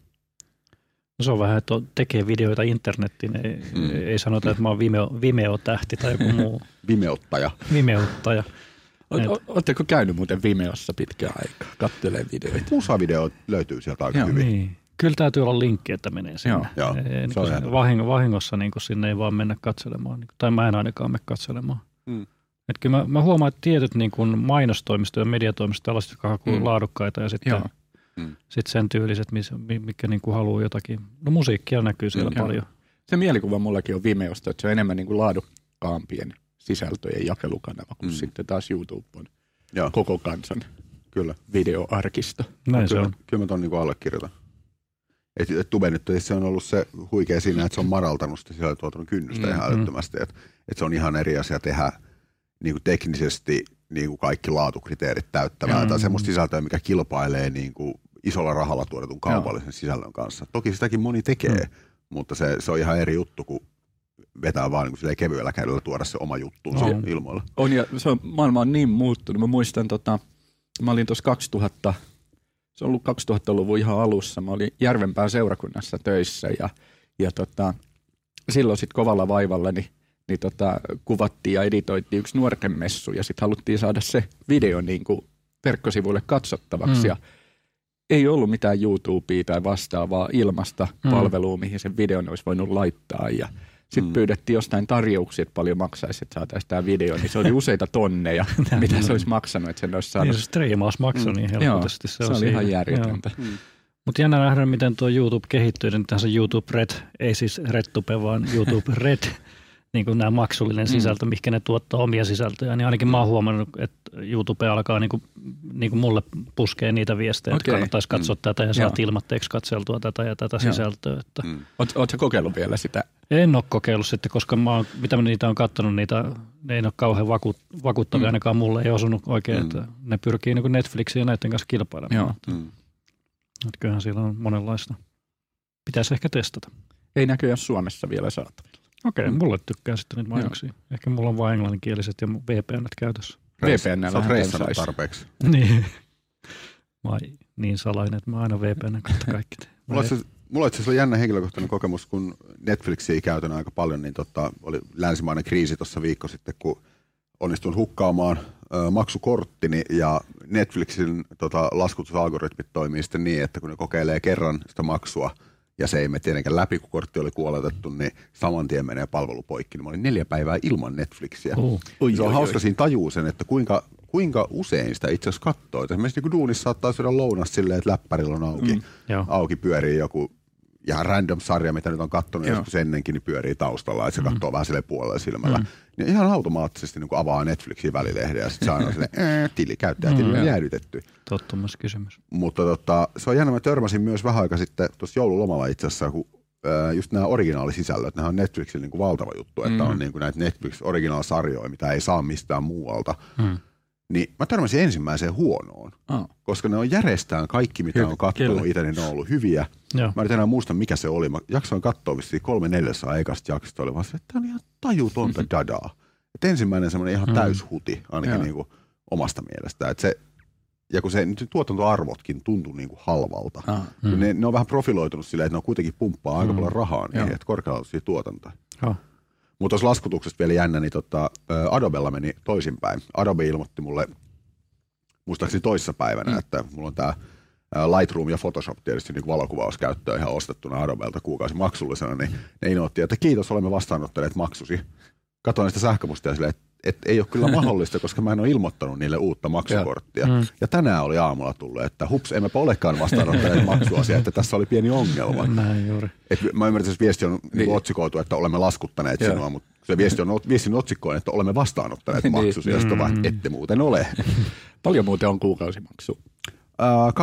No se on vähän, että tekee videoita internettiin. Ei, Mm. ei sanota, että mä oon Vimeo, Vimeo-tähti tai joku muu (laughs) Vimeottaja. Vimeuttaja. O- Oletteko käynyt muuten Vimeossa pitkään aikaa? Kattelee videoita. Musavideo löytyy sieltä aika Joo, hyvin. Niin. Kyllä täytyy olla linkki, että menee sinne. Joo, joo. Ei, niin Se on vahingo, vahingossa niin kuin sinne ei vaan mennä katselemaan. Niin kuin, tai mä en ainakaan mene katselemaan. Mm. Et kyllä mä, mä huomaan, että tietyt niin kuin mainostoimistoja ja mediatoimistoja, tällaiset, jotka hakuu Mm. laadukkaita ja sitten Joo. Mm. sit sen tyyliset, mikä niin kuin haluaa jotakin. No musiikkia näkyy siellä Mm, joo. paljon. Se mielikuva mullakin on Vimeosta, että se on enemmän niin kuin laadukkaampien sisältöjen jakelukanava, kun Mm. sitten taas YouTube on Joo, koko kansan kyllä. videoarkisto. Näin se kyllä, on. Kyllä mä ton niin allekirjoitan. Et, et Tube nyt se on ollut se huikea siinä, että se on madaltanut sitä sisältötuotannon kynnystä Mm, ihan mm. älyttömästi. Että et se on ihan eri asia tehdä niin kuin teknisesti niin kuin kaikki laatukriteerit täyttävää Joo. tai semmoista sisältöä, mikä kilpailee niin kuin isolla rahalla tuotetun kaupallisen sisällön kanssa. Toki sitäkin moni tekee, mutta se, se on ihan eri juttu kuin vetää vaan niin kevyellä kädellä tuoda se oma juttuunsa On. ilmoille. On ja se on, maailma on niin muuttunut. Mä muistan, tota, mä olin tuossa 2000, se on ollut 2000-luvun ihan alussa. Mä olin Järvenpään seurakunnassa töissä ja, ja tota, silloin sitten kovalla vaivalla niin, niin tota, kuvattiin ja editoitiin yksi nuorten messu ja sitten haluttiin saada se video niin kuin verkkosivuille katsottavaksi Mm. ja ei ollut mitään YouTubea tai vastaavaa ilmasta Mm. palvelua, mihin sen videon olisi voinut laittaa ja sitten Mm. pyydettiin jostain tarjouksia, että paljon maksaisi, että saataisiin tämä video, niin se oli useita tonneja, (laughs) mitä se olisi maksanut, että sen olisi saanut. Niin se striimaus maksoi Mm. niin Joo, helposti. Se, se, on oli siinä. ihan Joo. järjetöntä. Mutta jännä nähdä, miten tuo YouTube kehittyy. Nyt tässä YouTube Red, ei siis RedTube, vaan YouTube Red, (laughs) niin kuin nämä maksullinen Mm. sisältö, mihinkä ne tuottaa omia sisältöjä. Niin ainakin mä oon huomannut, että YouTube alkaa niin kuin, niin kuin mulle puskee niitä viestejä, että Okei. kannattaisi katsoa Mm. tätä ja saat Joo. ilmatteeksi katseltua tätä ja tätä Joo. sisältöä. Että Mm. Oot, ootko kokeillut vielä sitä? en ole kokeillut sitten, koska mä oon, mitä mä niitä on katsonut, niitä, ne ei ole kauhean vaku, vakuuttavia, Mm. ainakaan mulle ei osunut oikein, Mm. että ne pyrkii niin kuin Netflixin ja näiden kanssa kilpailemaan. Joo. Mm. Että kyllähän siellä on monenlaista. Pitäisi ehkä testata. Ei näköjään Suomessa vielä saatavilla. Okei, Mm. mm. mulle tykkää sitten niitä mainoksia. Ehkä mulla on vain englanninkieliset ja VPN käytössä. VPN Sä oot reissannut tarpeeksi. (laughs) niin. Mä oon niin salainen, että mä aina VPN kautta kaikki teen. Mulla on itse asiassa- mulla on itse asiassa jännä henkilökohtainen kokemus, kun Netflixiä käytän aika paljon, niin tota, oli länsimainen kriisi tuossa viikko sitten, kun onnistuin hukkaamaan ö, maksukorttini ja Netflixin tota, laskutusalgoritmit toimii sitten niin, että kun ne kokeilee kerran sitä maksua ja se ei mene tietenkään läpi, kun kortti oli kuoletettu, niin saman tien menee palvelu poikki. Niin mä olin neljä päivää ilman Netflixiä. Uh, Oi, se on oi, hauska oi. siinä tajuu sen, että kuinka, kuinka usein sitä itse asiassa katsoo. Esimerkiksi niin duunissa saattaa syödä lounas silleen, että läppärillä on auki, mm. Joo. auki pyörii joku ihan random sarja, mitä nyt on katsonut Joo. joskus ennenkin, niin pyörii taustalla, että se katsoo vähän silleen puolella silmällä. Mm. Niin ihan automaattisesti niin avaa Netflixin välilehden ja sitten saa aina "Äh, tili, käyttäjätili on Mm. jäädytetty. Tottumuskysymys. Mutta tota, se on jännä, mä törmäsin myös vähän aika sitten tuossa joululomalla itse asiassa, kun ää, just nämä originaalisisällöt, nämä on Netflixin niin kuin valtava juttu, että Mm. on niin kuin näitä Netflix originaalisarjoja, mitä ei saa mistään muualta. Mm. Niin mä törmäsin ensimmäiseen huonoon, Oh. koska ne on järjestään kaikki, mitä Kyllä, on katsonut itse, niin ne on ollut hyviä. Joo. Mä en enää muista, mikä se oli. Mä jaksoin katsoa vissiin kolme neljäsosaa ekasta jaksosta. Oli vaan se, että tämä on ihan tajutonta dadaa. Et ensimmäinen semmoinen ihan Mm. täyshuti, ainakin Joo. niin kuin omasta mielestä. Et se, ja kun se nyt tuotantoarvotkin tuntuu niin kuin halvalta. Ah. Mm. Ne, ne, on vähän profiloitunut silleen, että ne on kuitenkin pumppaa aika Mm. paljon rahaa niihin, Joo. että korkealaatuisia tuotantoja. Joo. Mutta tuossa laskutuksesta vielä jännä, niin tota, Adobella meni toisinpäin. Adobe ilmoitti mulle muistaakseni toissa päivänä, mm. että mulla on tämä Lightroom ja Photoshop tietysti niin valokuvauskäyttöön ihan ostettuna Adobelta kuukausi maksullisena, niin ne ilmoitti, että kiitos, olemme vastaanottaneet maksusi. Katoin sitä sähköpostia silleen, että et ei ole kyllä mahdollista, koska mä en ole ilmoittanut niille uutta maksukorttia. Mm. Ja tänään oli aamulla tullut, että hups, emmepä olekaan vastaanottaneet (laughs) maksuasia, että tässä oli pieni ongelma. Näin juuri. Et mä ymmärrän, että se viesti on niin. Niin. otsikoitu, että olemme laskuttaneet Joo. sinua, mutta se viesti on viestin otsikkoon, että olemme vastaanottaneet (laughs) Niin. maksusi, ja sitten vaan, ette muuten ole. (laughs) Paljon muuten on kuukausimaksu. Uh,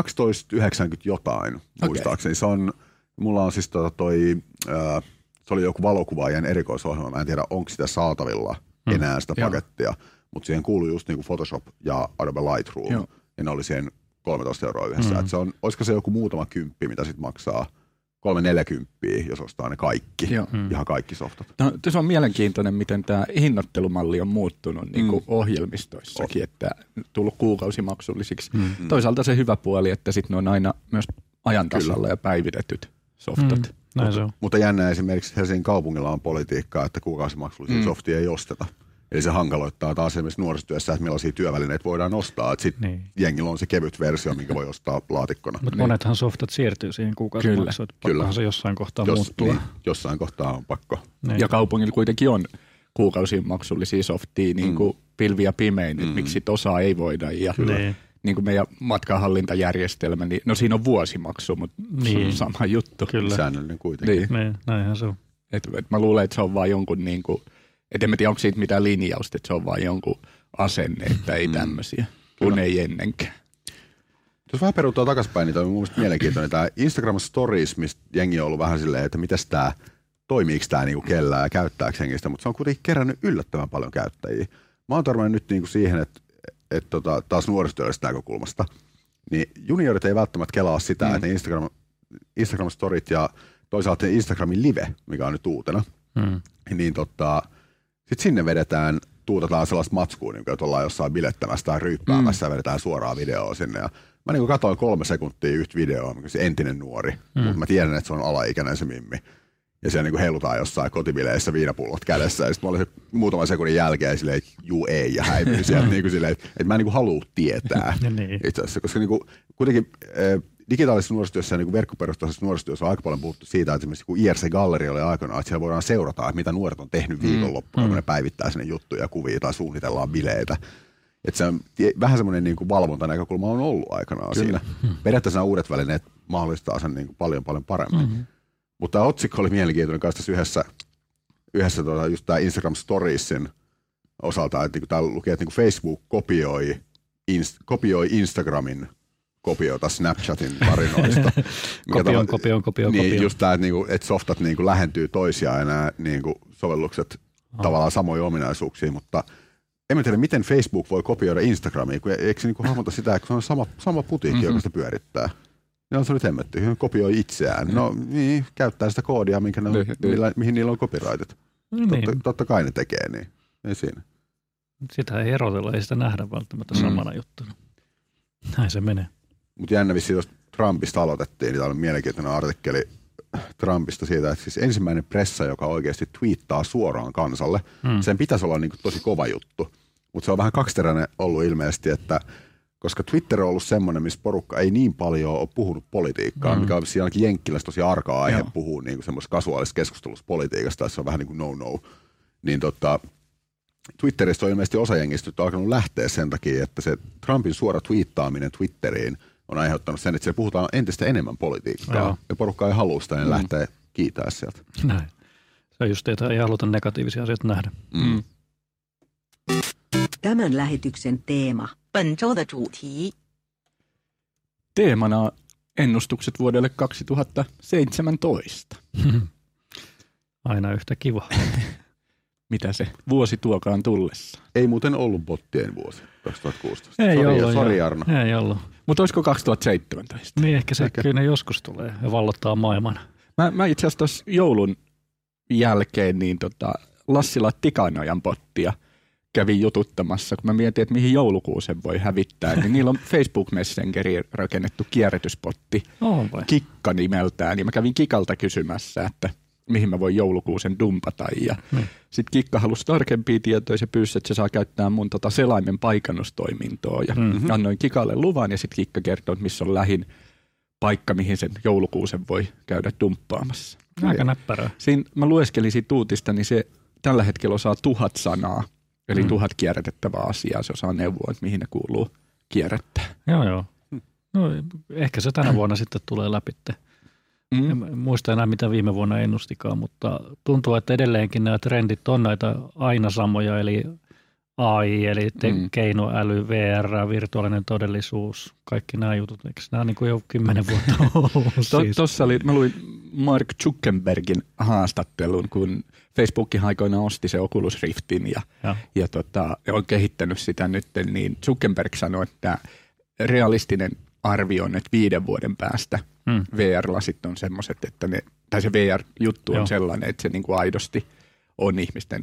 12,90 jotain, muistaakseni. Se on, mulla on siis tota toi, uh, se oli joku valokuvaajan erikoisohjelma, mä en tiedä, onko sitä saatavilla enää sitä Joo. pakettia, mutta siihen kuuluu just niinku Photoshop ja Adobe Lightroom, Joo. ja ne oli siihen 13 euroa yhdessä. Mm. Et se on, olisiko se joku muutama kymppi, mitä sitten maksaa, kolme neljäkymppiä, jos ostaa ne kaikki, Joo. mm. ihan kaikki softat. No, se on mielenkiintoinen, miten tämä hinnoittelumalli on muuttunut niin kuin ohjelmistoissakin, että tullut kuukausimaksullisiksi. Mm. Toisaalta se hyvä puoli, että sitten ne on aina myös ajan tasalla ja päivitetyt softat. Mm. Näin se on. Mutta jännä esimerkiksi Helsingin kaupungilla on politiikkaa, että kuukausimaksullisia mm. softia ei osteta. Eli se hankaloittaa taas esimerkiksi nuorisotyössä, että millaisia työvälineitä voidaan ostaa. Että sitten Niin. jengillä on se kevyt versio, minkä voi ostaa laatikkona. Mutta monethan softat siirtyy siihen kuukausimaksuun, että Kyllä. pakkohan se jossain kohtaa Jos, muuttua. niin, jossain kohtaa on pakko. Niin. Ja kaupungilla kuitenkin on kuukausimaksullisia softia niin kuin pilvi ja pimein, että miksi sit osaa ei voida. Ja Niin. Niin kuin meidän matkahallintajärjestelmä, niin no siinä on vuosimaksu, mutta niin. se Niin. on sama juttu. Kyllä. Säännöllinen kuitenkin. Niin. Niin, näinhän se on. Et, et mä luulen, että se on vaan jonkun, niin kuin, et en mä tiedä, onko siitä mitään linjausta, että se on vaan jonkun asenne, että ei tämmöisiä, kun ei ennenkään. Jos vähän peruutaan takaspäin, niin toi on mun mielestä mielenkiintoinen. Tämä Instagram Stories, mistä jengi on ollut vähän silleen, että mitäs tämä, toimiiko tämä niinku kellään ja käyttääkö jengi sitä, mutta se on kuitenkin kerännyt yllättävän paljon käyttäjiä. Mä oon törmännyt nyt niinku siihen, että et tota, taas nuorisotyöllisestä näkökulmasta, niin juniorit ei välttämättä kelaa sitä, mm. että ne Instagram, Instagram Storit ja toisaalta Instagramin live, mikä on nyt uutena, Mm. niin tota, sitten sinne vedetään, tuutetaan sellaista matskua, niin kuin, että ollaan jossain bilettämässä tai ryyppäämässä mm. ja vedetään suoraa videoa sinne. Ja mä niin katsoin kolme sekuntia yhtä videoa, mikä se entinen nuori, mm. mutta mä tiedän, että se on alaikäinen se mimmi. Ja siellä niin heilutaan jossain kotibileissä viinapullot kädessä. Ja sitten mä olin se muutaman sekunnin jälkeen silleen, että juu ei, ja häipyin sieltä niin kuin silleen, että, että mä en niin kuin halua tietää. Ja (laughs) niin. Itse asiassa, koska niin kuin, kuitenkin äh, digitaalisessa nuorisotyössä ja niin kuin verkkoperustaisessa nuorisotyössä on aika paljon puhuttu siitä, että esimerkiksi kun IRC-galleri oli aikanaan, että siellä voidaan seurata, että mitä nuoret on tehnyt viikonloppuna, mm. kun ne päivittää sinne juttuja, kuvia tai suunnitellaan bileitä. Että se on vähän semmoinen niin kuin valvontanäkökulma on ollut aikanaan Kyllä. siinä. Periaatteessa nämä uudet välineet mahdollistaa sen niin kuin paljon paljon paremmin. Mm-hmm. Mutta tämä otsikko oli mielenkiintoinen kanssa tässä yhdessä, yhdessä tota, just tämä Instagram Storiesin osalta, että niin täällä lukee, että niin Facebook kopioi, inst, kopioi Instagramin kopiota Snapchatin tarinoista. (laughs) Mikä Kopioon, tava- kopioon, kopioon, niin, kopioon. just tämä, että, niinku, että softat niinku lähentyy toisiaan ja nämä niinku, sovellukset oh. tavallaan samoja ominaisuuksia, mutta en mä tiedä, miten Facebook voi kopioida Instagramia, kun eikö se niinku hahmota sitä, että se on sama, sama putiikki, mm-hmm. joka sitä pyörittää. Ja on se nyt hemmetti, he kopioi itseään. No niin, käyttää sitä koodia, minkä ne on, Niin, niin. millä, mihin niillä on copyrightit. Niin, Totta, totta kai ne tekee niin. Ei siinä. sitä ei erotella, ei sitä nähdä välttämättä Mm. samana juttuna. Näin se menee. Mutta jännä vissiin, jos Trumpista aloitettiin, niin täällä on mielenkiintoinen artikkeli Trumpista siitä, että siis ensimmäinen pressa, joka oikeasti twiittaa suoraan kansalle, Mm. mm. sen pitäisi olla niin kuin tosi kova juttu. Mutta se on vähän kaksiteräinen ollut ilmeisesti, että koska Twitter on ollut semmoinen, missä porukka ei niin paljon ole puhunut politiikkaa, mm. mikä on siinä ainakin Jenkkilässä tosi arka aihe Joo. puhua niin semmoisessa kasuaalisessa keskustelussa politiikasta, se on vähän niin kuin no-no. Niin tota, Twitteristä on ilmeisesti osa jengistä nyt alkanut lähteä sen takia, että se Trumpin suora twiittaaminen Twitteriin on aiheuttanut sen, että siellä puhutaan entistä enemmän politiikkaa. Joo. Ja porukka ei halua sitä, niin mm. lähtee kiitää sieltä. Näin. Se on just, että ei haluta negatiivisia asioita nähdä. Mm Tämän lähetyksen teema. 本周的主题 Teemana ennustukset vuodelle 2017. (laughs) Aina yhtä kiva. (laughs) Mitä se vuosi tuokaan tullessa. Ei muuten ollut bottien vuosi 2016. Ei Sori, ollut, Sori joo. Arno. Ei ollut. Mutta olisiko 2017? Niin ehkä se Ehkä. kyllä ne joskus tulee ja vallottaa maailman. Mä, mä itse asiassa tuossa joulun jälkeen niin tota, Lassila Tikanojan pottia kävin jututtamassa, kun mä mietin, että mihin joulukuusen voi hävittää, niin niillä on (laughs) Facebook Messengeriin rakennettu kierrätyspotti vai? Kikka nimeltään, ja mä kävin Kikalta kysymässä, että mihin mä voin joulukuusen dumpata, ja Niin. sitten Kikka halusi tarkempia tietoja, se pyysi, että se saa käyttää mun tota selaimen paikannustoimintoa, ja Mhm. annoin Kikalle luvan, ja sitten Kikka kertoi, että missä on lähin paikka, mihin sen joulukuusen voi käydä dumppaamassa. Aika näppärää. Siinä mä lueskelin siitä uutista, niin se tällä hetkellä osaa tuhat sanaa, eli Mm. tuhat kierrätettävää asiaa. Se osaa neuvoa, että mihin ne kuuluu kierrättää. Joo, joo. No, ehkä se tänä vuonna sitten tulee läpi. En Mm. mä muista enää, mitä viime vuonna ennustikaan, mutta tuntuu, että edelleenkin nämä trendit on näitä aina samoja, eli AI, eli te- Mm. keinoäly, VR, virtuaalinen todellisuus, kaikki nämä jutut. Eikö nämä niin kuin jo kymmenen vuotta (laughs) ollut siis? Tossa oli, mä luin Mark Zuckerbergin haastattelun, kun Facebook aikoinaan osti se Oculus Riftin ja, Joo. ja tota, on kehittänyt sitä nyt, niin Zuckerberg sanoi, että realistinen arvio on, että viiden vuoden päästä Mm. VR-lasit on semmoiset, että ne, tai se VR-juttu on Joo. sellainen, että se niin kuin aidosti on ihmisten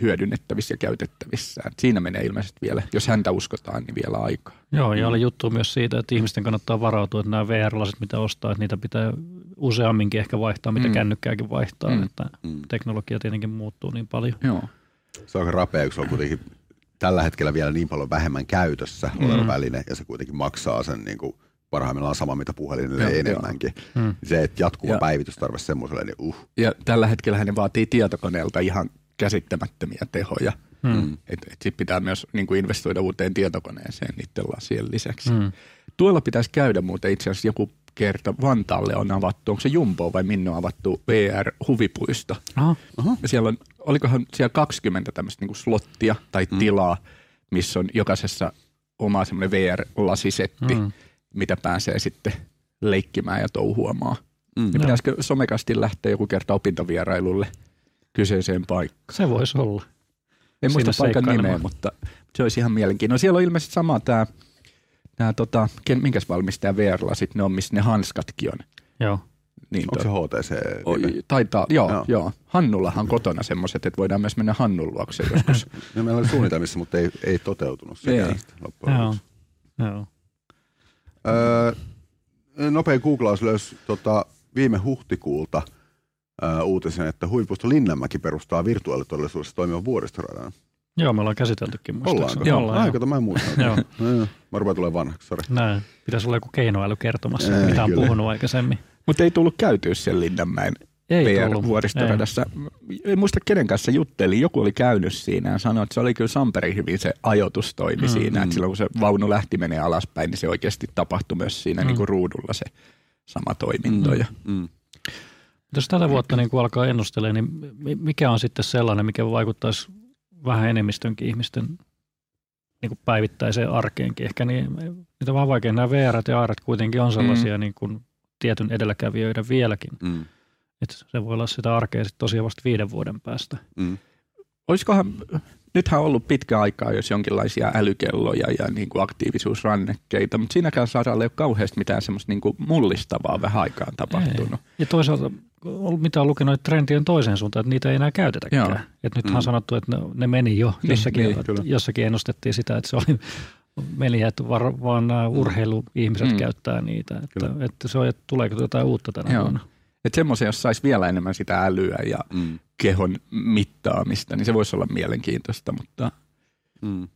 hyödynnettävissä ja käytettävissä. Et siinä menee ilmeisesti vielä, jos häntä uskotaan, niin vielä aikaa. Joo, ja oli juttu myös siitä, että ihmisten kannattaa varautua, että nämä VR-lasit, mitä ostaa, että niitä pitää useamminkin ehkä vaihtaa, mitä Mm. kännykkääkin vaihtaa, Mm. että Mm. teknologia tietenkin muuttuu niin paljon. Joo. Se on aika rapea, kun se on kuitenkin tällä hetkellä vielä niin paljon vähemmän käytössä oleva Mm. väline, ja se kuitenkin maksaa sen niin kuin parhaimmillaan sama, mitä puhelimelle Joo, enemmänkin. Mm. Se, että jatkuva Ja- päivitystarve semmoiselle, niin uh. Ja tällä hetkellä ne vaatii tietokoneelta ihan käsittämättömiä tehoja. Mm. Et, et sit pitää myös niin kuin investoida uuteen tietokoneeseen niiden lasien lisäksi. Mm. Tuolla pitäisi käydä muuten itse asiassa joku kerta Vantaalle on avattu, onko se Jumbo vai minne on avattu VR-huvipuisto. Aha. Ja siellä on, olikohan siellä 20 tämmöistä niin slottia tai Mm. tilaa, missä on jokaisessa oma semmoinen VR-lasisetti, Mm. mitä pääsee sitten leikkimään ja touhuamaan. Mm. Ja pitäisikö somekasti lähteä joku kerta opintovierailulle kyseiseen paikkaan? Se voisi olla. En muista paikan nimeä, mutta se olisi ihan mielenkiintoista. Siellä on ilmeisesti sama tämä, tämä tota, ken, minkäs valmistaja VR-lasit ne on, missä ne hanskatkin on. Joo. Niin Onko se HTC? Oi, taitaa, joo, Joo. joo. Hannullahan kotona semmoiset, että voidaan myös mennä Hannun luokse joskus. (laughs) No, meillä oli suunnitelmissa, mutta ei, ei toteutunut sekään Ei. sitten loppujen Joo. lopuksi. Joo. Öö, nopea googlaus löysi tota, viime huhtikuulta uutisen, että huvipuisto Linnanmäki perustaa virtuaalitodellisuudessa toimivan vuoristoradan. Joo, me ollaan käsiteltykin muistaakseni. Ollaanko? Joo, ollaan, Ai, joo. kato, mä en muista. (laughs) Joo. No, joo. Mä rupean tulee vanhaksi, sori. Näin. Pitäisi olla joku keinoäly kertomassa, Ei, mitä on kyllä. puhunut aikaisemmin. mutta ei tullut käytyä siellä Linnanmäen Ei. VR-vuoristoradassa. En muista kenen kanssa juttelin. Joku oli käynyt siinä ja sanoi, että se oli kyllä Samperin hyvin se ajoitus toimi Mm, mm, siinä. mm. Että silloin kun se vaunu lähti menee alaspäin, niin se oikeasti tapahtui myös siinä Mm. niin kuin ruudulla se sama toiminto. Ja, Mm. Jos tällä vuotta niin kun alkaa ennustelemaan, niin mi- mikä on sitten sellainen, mikä vaikuttaisi vähän enemmistönkin ihmisten niin kuin päivittäiseen arkeenkin? Ehkä niin, niitä on vähän vaikea. Nämä VR ja AR kuitenkin on sellaisia mm. niin kuin tietyn edelläkävijöiden vieläkin. Mm. Että se voi olla sitä arkea sitten tosiaan vasta viiden vuoden päästä. Mm. olisikohan, nythän on ollut pitkä aikaa, jos jonkinlaisia älykelloja ja niin kuin aktiivisuusrannekkeita, mutta siinäkään saadaan ei ole kauheasti mitään semmoista niin kuin mullistavaa vähän aikaan tapahtunut. Ja toisaalta, on- mitä on lukenut, että trendi on toiseen suuntaan, että niitä ei enää käytetäkään. Joo. Että nythän Mm. on sanottu, että ne, ne meni jo. Niin, Jossakin, niin, niin, kyllä. jossakin ennustettiin sitä, että se oli (laughs) meni, että var, vaan nämä urheiluihmiset Mm. käyttää niitä. Että, Kyllä. että se on, että tuleeko jotain uutta tänä Joo. vuonna. Että semmoisia, jos saisi vielä enemmän sitä älyä ja Mm. kehon mittaamista, niin se voisi olla mielenkiintoista, mutta Mm.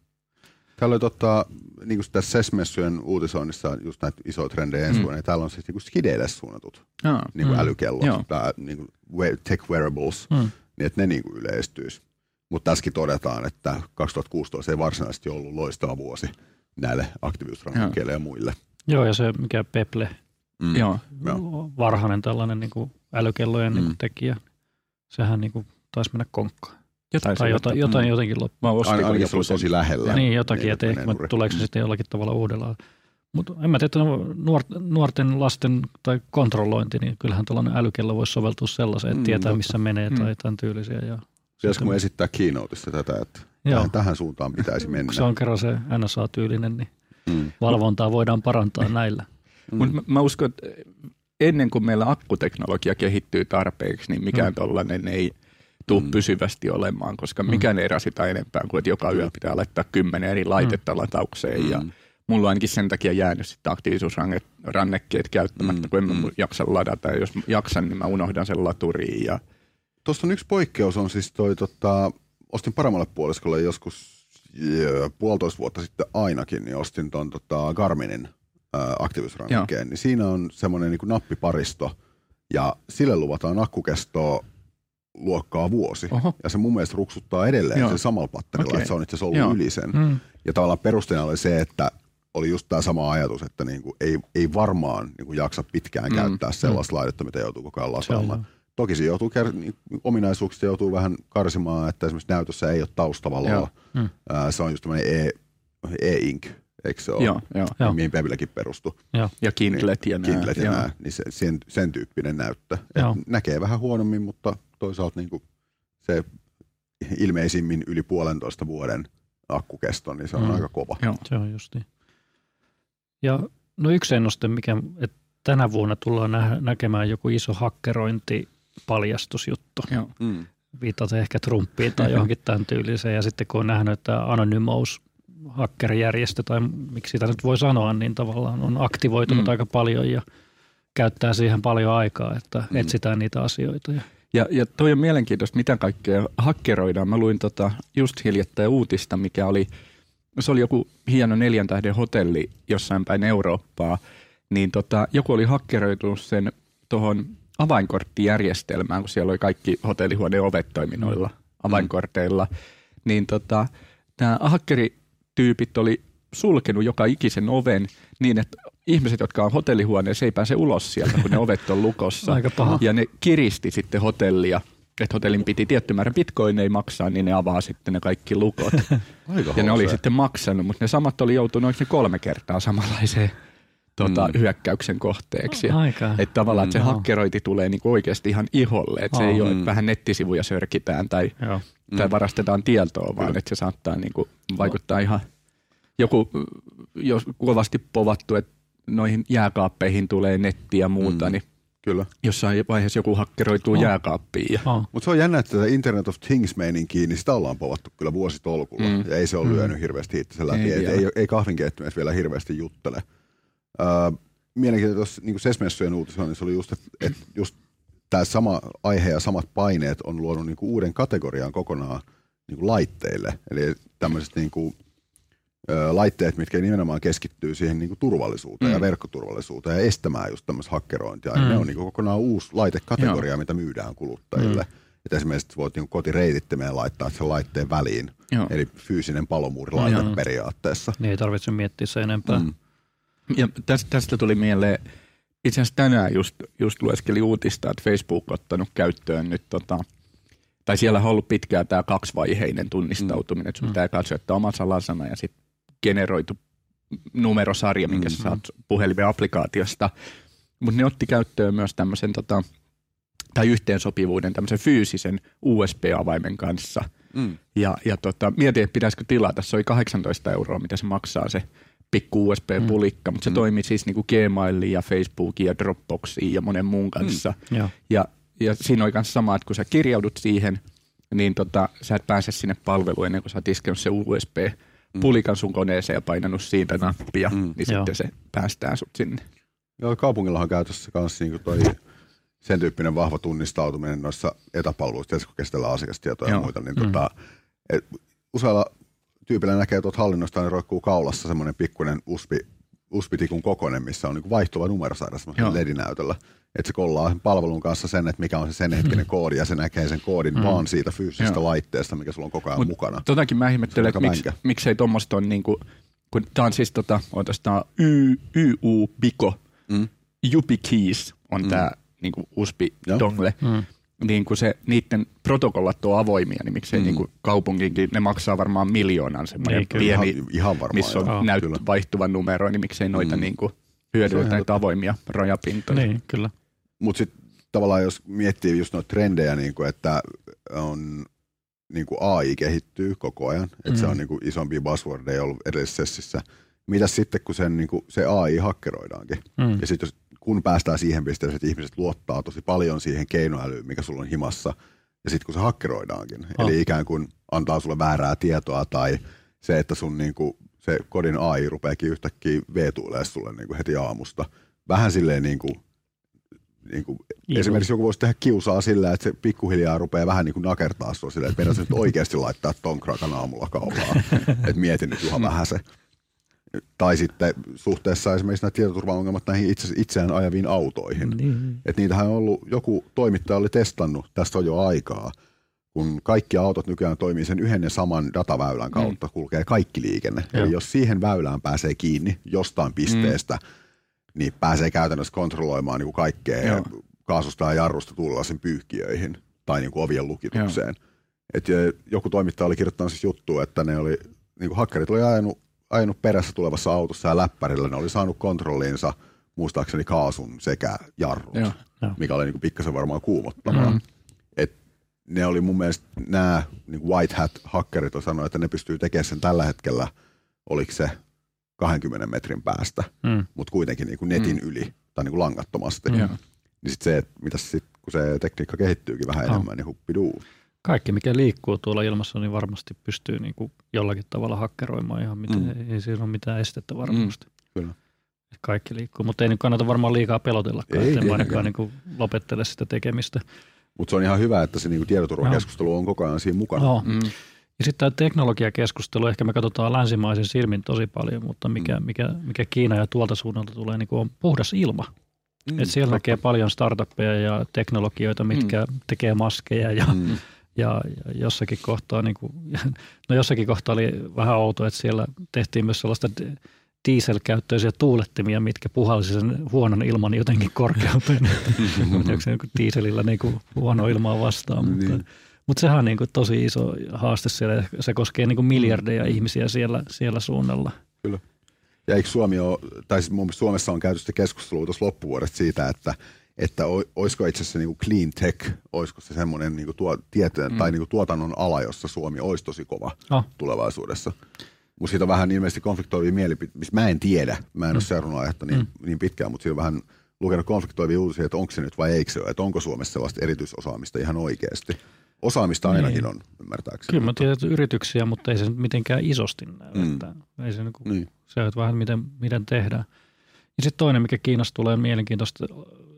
Täällä oli totta, niin kuin tässä SES-messujen uutisoinnissa just näitä isoja trendejä ensi Mm. vuonna, ja täällä on siis niin kuin skideille suunnatut jaa, niin kuin Mm. älykellot, Joo. tai niin kuin tech wearables, Mm. niin että ne niin kuin yleistyisi. Mutta tässäkin todetaan, että 2016 ei varsinaisesti ollut loistava vuosi näille aktiivisuusrannekkeille ja muille. Joo, ja se mikä Peple, Mm. Joo. Joo. varhainen tällainen niin kuin älykellojen niin Mm. kuin tekijä, sehän niin kuin taisi mennä konkkaan. Jotain, Tai jotain, jotain jotenkin loppu. Mä ostin Ain- Ainakin se oli tosi lähellä. Niin, jotakin, että menee ehkä tuleeko se sitten jollakin tavalla uudella. Mutta en mä tiedä, että nuor- nuorten lasten tai kontrollointi, niin kyllähän tällainen älykello voisi soveltua sellaiseen, että Mm, tietää totta. missä menee Mm. tai tämän tyylisiä. Ja Pitäisikö me esittää keynoteissa tätä, että Joo. tähän, tähän suuntaan pitäisi mennä? kun se on kerran se NSA-tyylinen, niin Mm. valvontaa voidaan parantaa näillä. Mutta mä, mä uskon, että ennen kuin meillä akkuteknologia kehittyy tarpeeksi, niin mikään mm. tollainen ei tule Mm. pysyvästi olemaan, koska mikään ei rasita enempää kuin, että joka yö pitää laittaa kymmenen eri laitetta lataukseen. Ja Mm. mulla on ainakin sen takia jäänyt sitten aktiivisuusrannekkeet käyttämättä, Mm, kun en mä mm. jaksa ladata. Ja jos jaksan, niin mä unohdan sen laturiin. Ja, Tuosta on yksi poikkeus, on siis toi, tota, ostin paremmalle puoliskolle joskus jö, puolitoista vuotta sitten ainakin, niin ostin ton tota, Garminin ää, aktiivisuusrannekkeen, niin siinä on semmoinen niin nappiparisto, ja sille luvataan akkukestoa luokkaa vuosi. Oho. Ja se mun mielestä ruksuttaa edelleen Joo. sen samalla patterilla, Okei. että se on itse asiassa ollut Joo. yli sen. Mm. Ja tavallaan perusteena oli se, että oli just tämä sama ajatus, että niinku ei, ei varmaan niinku jaksa pitkään Mm, käyttää sellaista laitetta, mitä joutuu koko ajan lataamaan. Toki se joutuu, niin ominaisuuksista joutuu vähän karsimaan, että esimerkiksi näytössä ei ole taustavaloa. Mm. Se on just tämmöinen e, e-ink, eikö se ole? joo, joo. Joo. Mihin Peblekin perustuu. ja Kindlet ja. Kindlet ja joo. nämä, niin se, sen, sen tyyppinen näyttö. Et Joo. näkee vähän huonommin, mutta toisaalta niin kuin se ilmeisimmin yli puolentoista vuoden akkukesto, niin se on Mm. aika kova. Joo. Se on just niin. Ja no yksi ennuste, mikä että tänä vuonna tullaan nä- näkemään joku iso hakkerointipaljastusjuttu. Joo. Mm. Viitaten ehkä Trumpiin tai johonkin tämän tyyliseen. Ja sitten kun on nähnyt, että Anonymous hakkerijärjestö, tai miksi sitä nyt voi sanoa, niin tavallaan on aktivoitunut Mm. aika paljon ja käyttää siihen paljon aikaa, että Mm. etsitään niitä asioita. Ja, Ja, ja toi on mielenkiintoista, mitä kaikkea hakkeroidaan. Mä luin tota just hiljattain uutista, mikä oli, se oli joku hieno neljän tähden hotelli jossain päin Eurooppaa, niin tota, joku oli hakkeroitunut sen tuohon avainkorttijärjestelmään, kun siellä oli kaikki hotellihuoneen ovet toiminnoilla avainkorteilla, niin tota, nämä hakkerityypit oli sulkenut joka ikisen oven niin, että ihmiset, jotka on hotellihuoneessa, ei pääse ulos sieltä, kun ne ovet on lukossa. (laughs) Aika paha. Ja ne kiristi sitten hotellia, että hotellin piti tietty määrä bitcoineja maksaa, niin ne avaa sitten ne kaikki lukot. (laughs) Aika ja ne oli sitten maksanut, mutta ne samat oli joutunut oikein kolme kertaa samanlaiseen tota, Mm. hyökkäyksen kohteeksi. Ja, Aika. että tavallaan että se Mm. hakkerointi tulee niinku oikeasti ihan iholle, että se ei Aa. ole, Mm. että vähän nettisivuja sörkitään tai, Joo. tai varastetaan tietoa, vaan että se saattaa niinku vaikuttaa ihan joku, jos kovasti povattu, että noihin jääkaappeihin tulee netti ja muuta, Mm. niin Kyllä. jossain vaiheessa joku hakkeroituu Oh. jääkaappiin. Ja, Oh. Mutta se on jännä, että tätä Internet of Things-meininkiä, niin sitä ollaan povattu kyllä vuositolkulla. Mm. Mm. Ja ei se ole Mm. lyönyt hirveästi itsensä läpi. Ei Ei, ei, ei kahvinkeittimet vielä hirveästi juttele. Mielenkiintoista tuossa niin SES-messujen uutisoinnissa oli just, että et just tämä sama aihe ja samat paineet on luonut niin kuin uuden kategorian kokonaan niin kuin laitteille. Eli tämmöiset niin kuin, laitteet, mitkä nimenomaan keskittyy siihen niin kuin turvallisuuteen mm. ja verkkoturvallisuuteen ja estämään just tämmöistä hakkerointia. Mm. Ne on niin kuin kokonaan uusi laitekategoria, mitä myydään kuluttajille. Mm. Että esimerkiksi voit niin kotireitittimeen laittaa sen laitteen väliin, joo. eli fyysinen palomuurilaite Joo. periaatteessa. Niin ei tarvitse miettiä se enempää. Mm. Ja tästä, tästä tuli mieleen, itse asiassa tänään just, just lueskeli uutista, että Facebook on ottanut käyttöön nyt, tota, tai siellä on ollut pitkään tämä kaksivaiheinen tunnistautuminen, että sun Mm. pitää katsoa, että oma salasana ja sitten generoitu numerosarja, minkä Mm. sä saat puhelimen applikaatiosta. Mutta ne otti käyttöön myös tämmöisen tota, tai yhteensopivuuden tämmöisen fyysisen USB-avaimen kanssa. Mm. Ja, ja tota, mietin, että pitäisikö tilata. Se oli 18 euroa, mitä se maksaa se pikku USB-pulikka, mutta se Mm. toimii siis niin kuin Gmailin ja Facebookin ja Dropboxiin ja monen muun kanssa. Joo. Ja, ja siinä oli myös sama, että kun sä kirjaudut siihen, niin tota, sä et pääse sinne palveluun ennen kuin sä oot iskenut se USB-pulikan sun koneeseen ja painanut siitä nappia, Mm. niin Joo. sitten se päästään sut sinne. Joo, kaupungillahan on käytössä myös niin toi, sen tyyppinen vahva tunnistautuminen noissa etäpalveluissa, kun kestellään asiakastietoja ja Joo. muita, niin Mm. tota, et, usealla tyypillä näkee tuot hallinnosta, niin roikkuu kaulassa semmoinen pikkuinen USB USB-tikun kokoinen, missä on niin vaihtuva numerosarja LED-näytöllä. Että se kollaa sen palvelun kanssa sen, että mikä on se sen hetkinen koodi, ja se näkee sen koodin Mm. vaan siitä fyysisestä Joo. laitteesta, mikä sulla on koko ajan Mut mukana. Totakin mä ihmettelen, että miksi, miksei tuommoista on niinku, kun tää on siis tota, on Y, YU Biko, Mm. YubiKeys on Mm. tää niinku USB Joo. dongle. Mm. Niin kun se, niiden protokollat on avoimia, niin miksei Mm. mm. niinku kaupunkinkin, ne maksaa varmaan miljoonan semmoinen Niin, pieni, ihan, ihan varmaan. missä on joo, näyt, kyllä. vaihtuvan numero, niin miksei noita Mm. mm. niinku Se on hyödynnetä ihan näitä totta. avoimia rajapintoja. Niin, kyllä. Mutta sitten tavallaan jos miettii just noita trendejä, niin kuin, että on niin kuin AI kehittyy koko ajan, että mm. se Mm. on niin kuin isompi buzzwordeja ollut edellisessä sessissä. Mitäs sitten, kun sen, niin kuin, se AI hakkeroidaankin? Mm. Ja sitten kun päästään siihen pisteeseen, että ihmiset luottaa tosi paljon siihen keinoälyyn, mikä sulla on himassa, ja sitten kun se hakkeroidaankin, Oh. eli ikään kuin antaa sulle väärää tietoa tai se, että sun niin kuin, se kodin AI rupeakin yhtäkkiä veetuilemaan sulle niin kuin heti aamusta. Vähän silleen niin kuin, niin kuin. Esimerkiksi joku voisi tehdä kiusaa sillä, että se pikkuhiljaa rupeaa vähän niin kuin nakertaa sua silleen, että meidän nyt oikeasti laittaa ton krakan aamulla kaulaan. (laughs) että mieti nyt Juha vähän se. Tai sitten suhteessa esimerkiksi nämä tietoturvaongelmat näihin itse, itseään ajaviin autoihin. Niin. Et niitähän on ollut, joku toimittaja oli testannut, tästä on jo aikaa, kun kaikki autot nykyään toimii sen yhden ja saman dataväylän kautta, mm. kulkee kaikki liikenne. Joo. Eli jos siihen väylään pääsee kiinni jostain pisteestä, mm. niin pääsee käytännössä kontrolloimaan niin kuin kaikkea Joo. kaasusta ja jarrusta tulla sen pyyhkiöihin tai niin kuin ovien lukitukseen. Et ö, joku toimittaja oli kirjoittanut siis juttua, että ne oli, niin kuin hakkerit oli ajanut, ajanut perässä tulevassa autossa ja läppärillä ne oli saanut kontrolliinsa muistaakseni kaasun sekä jarrut, Joo. Joo. mikä oli niin pikkasen varmaan kuumottavaa. Mm. Et ne oli mun mielestä nämä niin white hat hakkerit on sanonut, että ne pystyy tekemään sen tällä hetkellä, oliko se 20 metrin päästä, Mm. mutta kuitenkin niin kuin netin mm. yli tai niin kuin langattomasti. Mm. Niin sitten se, että mitä sit, kun se tekniikka kehittyykin vähän Joo. enemmän, niin huppiduu. Kaikki, mikä liikkuu tuolla ilmassa, niin varmasti pystyy niin kuin jollakin tavalla hakkeroimaan ihan miten, Mm. mm. ei siinä ole mitään estettä varmasti. Kyllä. Et Kaikki liikkuu, mutta ei nyt kannata varmaan liikaa pelotellakaan, Ei ainakaan niin kuin lopettele sitä tekemistä. Mutta se on ihan hyvä, että se niin kuin tietoturvakeskustelu on koko ajan siinä mukana. No. Mm. Ja sitten tämä teknologiakeskustelu, ehkä me katsotaan länsimaisen silmin tosi paljon, mutta mikä, Mm. mikä, mikä Kiina ja tuolta suunnalta tulee, niin on puhdas ilma. Mm, Et siellä totta. näkee paljon startuppeja ja teknologioita, mitkä mm. tekee maskeja ja, Mm. Ja, jossakin kohtaa, niin kuin, (laughs) no jossakin kohtaa oli vähän outo, että siellä tehtiin myös sellaista dieselkäyttöisiä tuulettimia, mitkä puhalsi sen huonon ilman jotenkin korkeuteen. Onko se niin dieselillä niin kuin huono ilmaa vastaan, mutta, Niin. mutta sehän on niin kuin tosi iso haaste siellä. ja Se koskee niin kuin miljardeja ihmisiä siellä, siellä suunnalla. Ja eikö Suomi ole, tai siis mun Suomessa on käyty sitä keskustelua tuossa loppuvuodesta siitä, että, että olisiko itse asiassa niin clean tech, olisiko se semmoinen niin tuo, tieteen, mm. tai niin tuotannon ala, jossa Suomi olisi tosi kova Oh. tulevaisuudessa. Mutta siitä on vähän ilmeisesti konfliktoivia mielipiteitä, missä mä en tiedä, mä en mm. ole seurannut aihetta niin, mm. niin pitkään, mutta siinä on vähän lukenut konfliktoivia uutisia, että onko se nyt vai eikö se ole, että onko Suomessa sellaista erityisosaamista ihan oikeasti. Osaamista ainakin Niin. on, ymmärtääkseni. Kyllä mä tiedän että yrityksiä, mutta ei se nyt mitenkään isosti näy. Mm. Että ei se, niin kuin, Niin. se on vähän miten, miten tehdään. Ja sitten toinen, mikä Kiinasta tulee mielenkiintoista,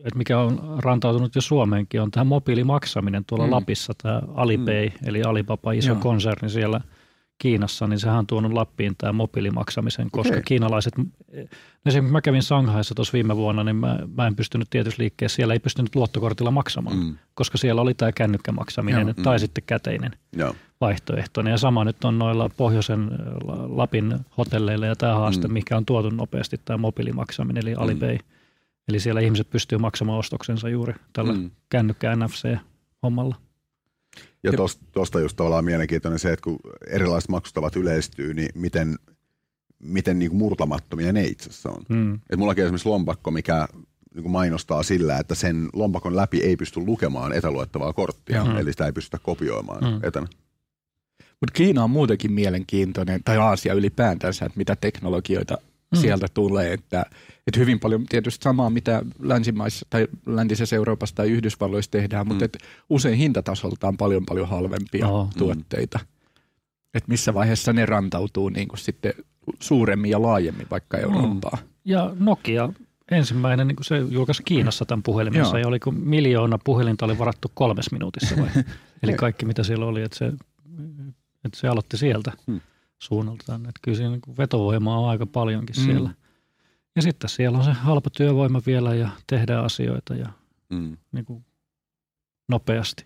että mikä on rantautunut jo Suomeenkin, on tämä mobiilimaksaminen tuolla Mm. mm. Lapissa, tämä Alipay, mm. eli Alibaba, iso Joo. Konserni siellä Kiinassa, niin sehän on tuonut Lappiin tämä mobiilimaksamisen, koska okay. kiinalaiset, esimerkiksi mä kävin Shanghaissa tuossa viime vuonna, niin mä, mä en pystynyt tietysti liikkeessä, siellä ei pystynyt luottokortilla maksamaan, mm. Mm. koska siellä oli tämä kännykkämaksaminen Joo. tai Mm. sitten käteinen Joo. vaihtoehtoinen. Ja sama nyt on noilla pohjoisen La- Lapin hotelleilla ja tämä haaste, Mm. mm. mikä on tuotu nopeasti, tämä mobiilimaksaminen, eli Alipay. Eli siellä ihmiset pystyy maksamaan ostoksensa juuri tällä mm. Mm. kännykkä NFC-hommalla. Ja tuosta just tavallaan mielenkiintoinen se, että kun erilaiset maksustavat yleistyy, niin miten, miten niin kuin murtamattomia ne itse asiassa on. Mm. Et mullakin on esimerkiksi lompakko, mikä niin kuin mainostaa sillä, että sen lompakon läpi ei pysty lukemaan etäluettavaa korttia, Joo. eli sitä ei pystytä kopioimaan Mm. etänä. Mutta Kiina on muutenkin mielenkiintoinen, tai Aasia ylipäätänsä, että mitä teknologioita Mm. mm. sieltä tulee. Että, että hyvin paljon tietysti samaa, mitä länsimaissa tai läntisessä Euroopassa tai Yhdysvalloissa tehdään, mutta Mm. et usein hintatasoltaan paljon paljon halvempia oh. tuotteita. Että missä vaiheessa ne rantautuu niin kuin sitten suuremmin ja laajemmin vaikka Eurooppaan. Ja Nokia ensimmäinen, niin kuin se julkaisi Kiinassa tämän puhelimensa, Joo. ja oliko miljoona puhelinta oli varattu kolmes minuutissa vai? (laughs) Eli kaikki mitä siellä oli, että se, että se aloitti sieltä Hmm. Suunnaltaan. Että kyllä siinä niin kuin vetovoimaa on aika paljonkin Mm. siellä. Ja sitten siellä on se halpa työvoima vielä ja tehdään asioita ja Mm. niin kuin nopeasti.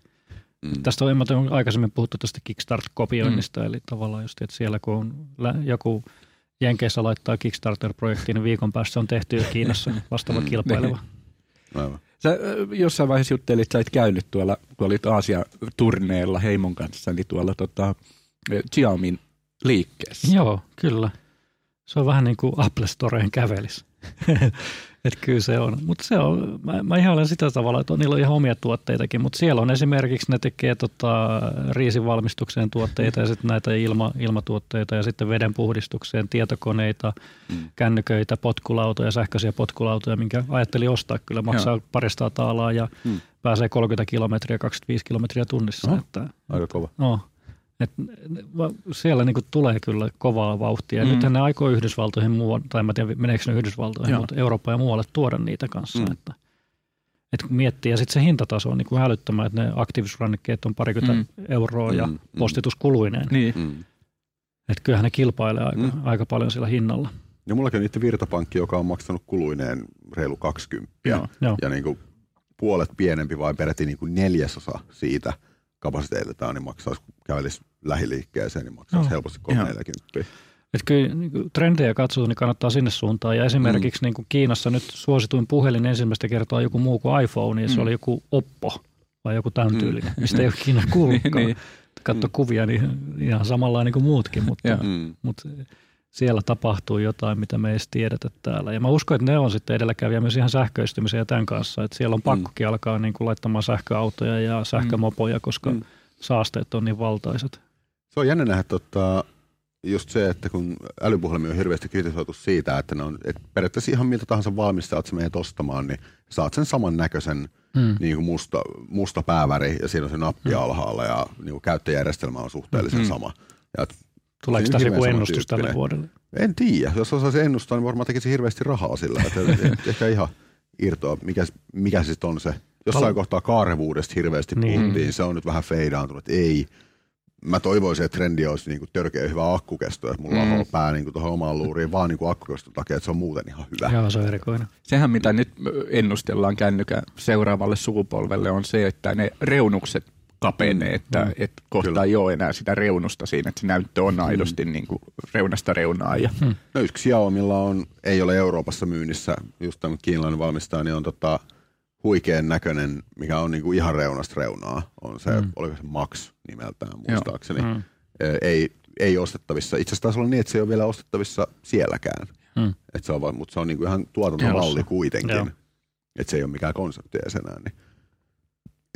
Mm. Tästä on, onko aikaisemmin puhuttu tästä Kickstart-kopioinnista, mm. eli tavallaan just, että siellä kun on joku Jenkeissä laittaa Kickstarter-projektiin, niin viikon päästä se on tehty jo Kiinassa (laughs) vastaava Mm. kilpaileva. Aivan. Sä jossain vaiheessa juttelit, että sä et käynyt tuolla, kun olit Aasia-turneella heimon kanssa, niin tuolla tota, Xiaomin liikkeessä. Joo, kyllä. Se on vähän niin kuin Apple Storeen kävelis. (laughs) että kyllä se on. Mutta se on, mä, mä ihailen sitä tavalla, että on, niillä on ihan omia tuotteitakin, mutta siellä on esimerkiksi, ne tekee tota, riisivalmistukseen tuotteita ja sitten näitä ilma, ilmatuotteita ja sitten veden puhdistukseen tietokoneita, Mm. kännyköitä, potkulautoja, sähköisiä potkulautoja, minkä ajattelin ostaa kyllä, maksaa Joo. parista taalaa ja Mm. pääsee 30 kilometriä, 25 kilometriä tunnissa. Oho. Että, Aika kova. No, et, siellä niinku tulee kyllä kovaa vauhtia. Mm. Nythän ne aikoo Yhdysvaltoihin, muu, tai mä tiedän meneekö ne Yhdysvaltoihin, Joo. mutta Eurooppaan ja muualle tuoda niitä kanssa. Mm. Että, et miettii, ja sitten se hintataso on niinku hälyttömän, että ne aktiivisrannikkeet on parikymmentä Mm. euroa ja Mm, mm. postituskuluineen. Niin. Mm. Että kyllähän ne kilpailee aika, Mm. aika paljon sillä hinnalla. Ja mullakin on niiden virtapankki, joka on maksanut kuluineen reilu 20. Joo. Joo. Ja niin kuin puolet pienempi vai peräti niin kuin neljäsosa siitä kapasiteetiltaan, niin maksaisi, kun kävelisi lähiliikkeeseen, niin maksaisi Joo. helposti Joo. 340. Et kyllä niin trendejä katsoo, niin kannattaa sinne suuntaan. Ja esimerkiksi mm. niin kuin Kiinassa nyt suosituin puhelin ensimmäistä kertaa joku muu kuin iPhone, niin se Mm. oli joku Oppo vai joku tämän Mm. tyylinen, mistä ei ole Kiina (laughs) kuullutkaan. Niin, niin, niin. Katso kuvia, niin ihan samanlainen kuin muutkin, mutta. Mm. mutta siellä tapahtuu jotain, mitä me ei edes tiedetä täällä. Ja mä uskon, että ne on sitten edelläkävijä myös ihan sähköistymisen ja tämän kanssa. Että siellä on pakkokin alkaa niin kuin laittamaan sähköautoja ja sähkömopoja, koska Mm. saasteet on niin valtaiset. Se on jännä nähdä tota, just se, että kun älypuhelimia on hirveästi kritisoitu siitä, että ne on että periaatteessa ihan miltä tahansa valmistajat sä menet ostamaan, niin saat sen saman näköisen Mm. niin kuin musta, musta pääväri ja siinä on se nappi Mm. alhaalla ja niin kuin käyttöjärjestelmä on suhteellisen Mm. sama. Ja et, Tuleeko on tässä joku ennustus tälle vuodelle? En tiedä, jos osaisi ennustaa, niin varmaan tekisi hirveästi rahaa sillä, että et (laughs) ehkä ihan irtoa, mikä, mikä se sitten on se. Jossain Tal- kohtaa kaarevuudesta hirveästi Niin. puhuttiin, se on nyt vähän feidaantunut, ei. Mä toivoisin, että trendi olisi niin törkeä hyvä akkukesto, että mulla Mm. on pää niin tuohon omaan luuriin vaan niin akkukeston takia, että se on muuten ihan hyvä. Joo, se on erikoinen. Sehän mitä nyt ennustellaan kännykän seuraavalle sukupolvelle on se, että ne reunukset kapenee, Mm, että, mm. että kohta Kyllä. ei ole enää sitä reunusta siinä, että se näyttö on aidosti niin kuin reunasta reunaan. Ja, No yksi Xiaomilla on, ei ole Euroopassa myynnissä, just tämä kiinalainen valmistaja, niin on tota, huikean näköinen, mikä on niinku ihan reunasta reunaa. On se, mm. Mm. oliko se Max nimeltään muistaakseni. Mm. Mm. Ei, ei ostettavissa. Itse asiassa taisi olla niin, että se ei ole vielä ostettavissa sielläkään. Mm. Et se on, mutta se on niinku ihan tuotantomalli kuitenkin. Joo. Että se ei ole mikään konsepti enää. Niin.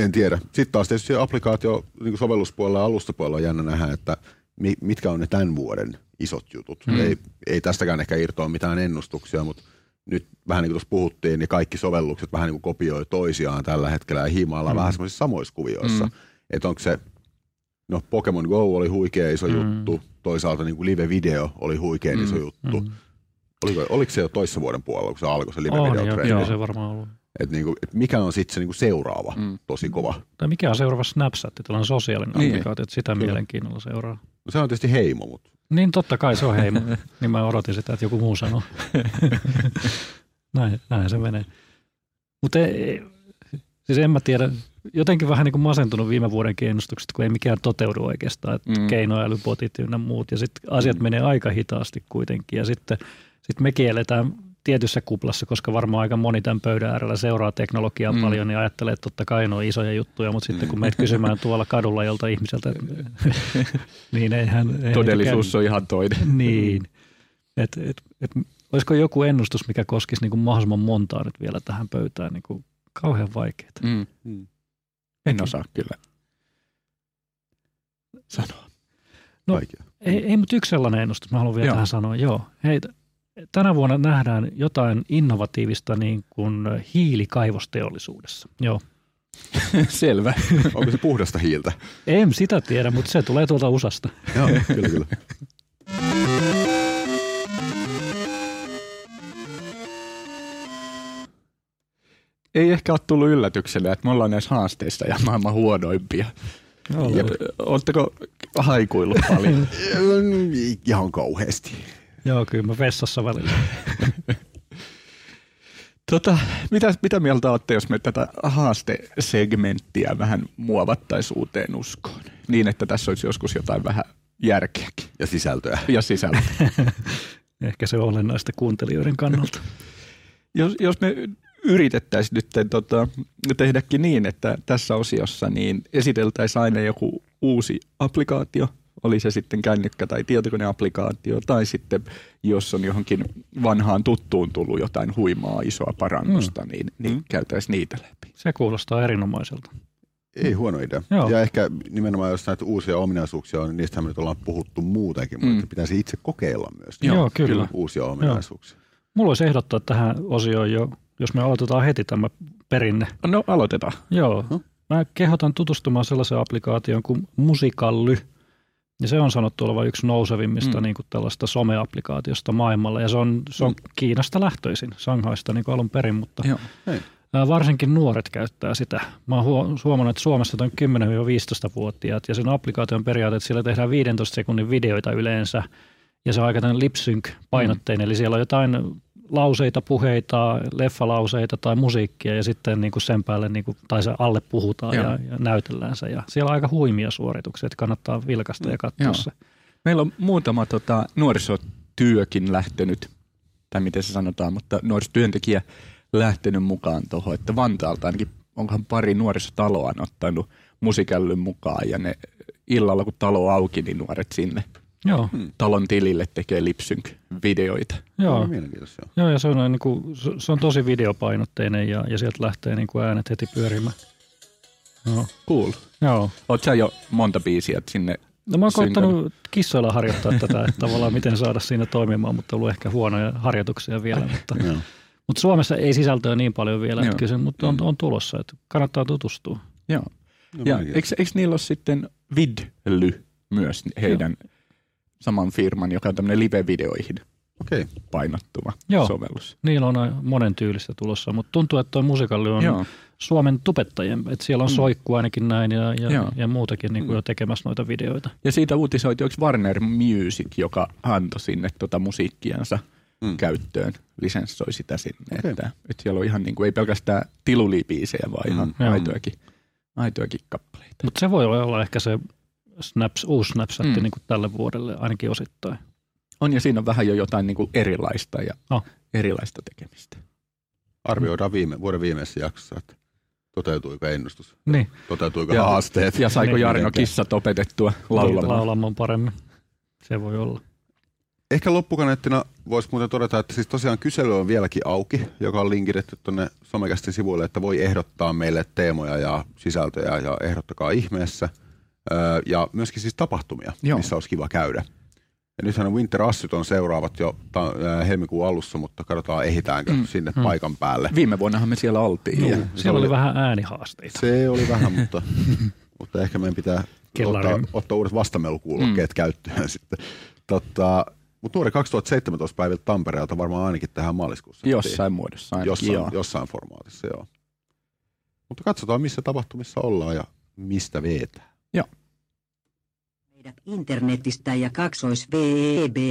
En tiedä. Sitten taas tietysti applikaatio niin sovelluspuolella ja alustapuolella on jännä nähdä, että mi- mitkä on ne tämän vuoden isot jutut. Mm. Ei, ei tästäkään ehkä irtoa mitään ennustuksia, mutta nyt vähän niin kuin tuossa puhuttiin, niin kaikki sovellukset vähän niin kuin kopioi toisiaan tällä hetkellä ja hiimaillaan Mm. vähän semmoisissa samoissa kuvioissa. Mm. Että onko se, no Pokemon Go oli huikea iso Mm. juttu, toisaalta niin kuin live-video oli huikean Mm. iso juttu. Mm. Oliko, oliko se jo toissa vuoden puolella, kun se alkoi se On, joo, live-video kyllä se varmaan ollut. Että niinku, et mikä on sitten se niinku seuraava Mm. mm. tosi kova? Tai mikä on seuraava Snapchat, tällainen sosiaalinen Niin. applikaatio, että sitä Kyllä. mielenkiinnolla seuraa. No se on tietysti heimo, mutta Niin totta kai se on heimo, (laughs) niin mä odotin sitä, että joku muu sanoo. (laughs) näin, näin se menee. Mutta siis en mä tiedä, jotenkin vähän niin kuin masentunut viime vuoden ennustukset, kun ei mikään toteudu oikeastaan, että Mm. mm. keinoälybotit ja muut, ja sitten asiat Mm. menee aika hitaasti kuitenkin, ja sitten sit mekin eletään tietyssä kuplassa, koska varmaan aika moni tämän pöydän äärellä seuraa teknologiaa Mm. mm. paljon, niin ajattelee, että totta kai ne on isoja juttuja, mutta sitten Mm. kun meitä kysymään tuolla kadulla jolta ihmiseltä, (laughs) niin eihän... eihän todellisuus on ihan toinen. niin. Et, et, et, olisiko joku ennustus, mikä koskisi niin kuin mahdollisimman montaa nyt vielä tähän pöytään? Niin kuin kauhean vaikeaa. Mm. Mm. En osaa kyllä sanoa. No, vaikea. Ei, ei mutta yksi sellainen ennustus, mä haluan vielä Joo. Tähän sanoa. Joo. Hei, tänä vuonna nähdään jotain innovatiivista niin kuin hiilikaivosteollisuudessa. Joo. (laughs) Selvä. Onko se puhdasta hiiltä? En sitä tiedä, mutta se tulee tuolta USAsta. Joo, kyllä, kyllä. Ei ehkä ole tullut yllätyksellä, että me ollaan näissä haasteissa ja maailman huonoimpia. Oletteko haikuillut paljon? (laughs) Ihan kauheasti. Joo, kyllä mä vessassa välillä. (laughs) Tota, mitä, mitä mieltä olette, jos me tätä haastesegmenttiä vähän muovattaisiin uuteen uskoon? Niin, että tässä olisi joskus jotain vähän järkeäkin Ja sisältöä. ja sisältöä. (laughs) Ehkä se on olennaista kuuntelijoiden kannalta. (laughs) jos, jos me yritettäisiin nyt tota, tehdäkin niin, että tässä osiossa niin esiteltäisiin aina joku uusi applikaatio, oli se sitten kännykkä tai tietokoneapplikaatio, tai sitten jos on johonkin vanhaan tuttuun tullut jotain huimaa isoa parannusta, mm. niin, niin mm. käytäisiin niitä läpi. Se kuulostaa erinomaiselta. Ei huono idea. Joo. Ja ehkä nimenomaan jos näitä uusia ominaisuuksia on, niin niistähän me nyt ollaan puhuttu muutenkin, Mm. mutta pitäisi itse kokeilla myös Joo, Joo kyllä. kyllä. uusia ominaisuuksia. Mulla olisi ehdottaa tähän osioon jo, jos me aloitetaan heti tämä perinne. No aloitetaan. Joo. No. Mä kehotan tutustumaan sellaiseen applikaatioon kuin Musikally. Ja se on sanottu olevan yksi nousevimmista Mm. mm. niin kuin tällaista someapplikaatiosta maailmalla. Ja se on, se on Mm. Kiinasta lähtöisin, Shanghaista niin kuin alun perin, mutta Joo. ää, varsinkin nuoret käyttää sitä. Mä oon huo- huomannut, että Suomessa on 10-15-vuotiaat ja sen applikaation periaate, että siellä tehdään 15 sekunnin videoita yleensä. Ja se on aika tämmöinen lip sync painotteinen, eli siellä on jotain lauseita, puheita, leffalauseita tai musiikkia ja sitten niin kuin sen päälle niin kuin, tai se alle puhutaan Joo. ja, ja näytellään se. Ja siellä on aika huimia suorituksia, että kannattaa vilkasta ja katsoa Joo. se. Meillä on muutama tota, nuorisotyökin lähtenyt, tai miten se sanotaan, mutta nuorisotyöntekijä lähtenyt mukaan tuohon, että Vantaalta ainakin onkohan pari nuorisotaloa on ottanut musikällyn mukaan ja ne illalla kun talo auki, niin nuoret sinne Joo, talon tilille tekee lipsync-videoita. joo. Mielenkiintoista. joo. Joo, ja se on, niin kuin, se- on tosi videopainotteinen ja, ja sieltä lähtee niin kuin äänet heti pyörimään. Joo. Cool. Joo. Oot sä jo monta biisiä sinne? No mä oon koittanut kissoilla harjoittaa tätä, että tavallaan miten saada siinä toimimaan, mutta on ollut ehkä huonoja harjoituksia vielä. Mutta, Joo. mutta Suomessa ei sisältöä niin paljon vielä, Joo. että kyllä se, mutta on, on tulossa, että kannattaa tutustua. Joo. No, Ja eikö, eikö niillä ole sitten Vidly myös heidän saman firman, joka on tämmöinen live-videoihin Okei. painottuva Joo. sovellus? Niillä on monen tyylistä tulossa, mutta tuntuu, että tuo musikalli on Joo. Suomen tupettajien, että siellä on Mm. soikku ainakin näin ja, ja, Joo. ja muutakin niin kuin Mm. jo tekemässä noita videoita. Ja siitä uutisoitiin, onko Warner Music, joka antoi sinne tota musiikkiansa Mm. käyttöön, lisenssoi sitä sinne. Okei. Että, että siellä on ihan niin kuin, ei pelkästään tilulibiisejä, vaan ihan Joo. aitoakin, aitoakin kappaleita. Mutta se voi olla ehkä se Snaps, uusi Snapchat Mm. niin kuin tälle vuodelle ainakin osittain. On ja siinä on vähän jo jotain niin kuin erilaista ja Oh. erilaista tekemistä. Arvioidaan viime, vuoden viimeisessä jaksossa, että toteutuiko ennustus, Niin, toteutuiko Ja- haasteet. Ja saiko Niin, Jarno kissat opetettua laulamaan? laulamaan paremmin. Se voi olla. Ehkä loppukaneettina voisi muuten todeta, että siis tosiaan kysely on vieläkin auki, joka on linkitetty tuonne somekästin sivuille, että voi ehdottaa meille teemoja ja sisältöjä ja ehdottakaa ihmeessä. Öö, ja myöskin siis tapahtumia, Joo. Joo. missä olisi kiva käydä. Ja nythän Winter Assyt on seuraavat jo ta- helmikuun alussa, mutta katsotaan ehditäänkö Mm, sinne mm. paikan päälle. Viime vuonnahan me siellä oltiin. Juu. Ja, Se Siellä oli, oli- vähän äänihaasteita. Se oli vähän, mutta, (laughs) mutta ehkä meidän pitää Kellarin. ottaa, ottaa uudet vastamelukuulokkeet mm. käyttöön (laughs) sitten. Tota, mutta nuori 2017 päiviltä Tampereelta varmaan ainakin tähän maaliskuussa. jossain muodossa ainakin, jossain, joo. jossain formaatissa, joo. Mutta katsotaan, missä tapahtumissa ollaan ja mistä vetää. Meidät internetistä ja kaksois VEB 2.0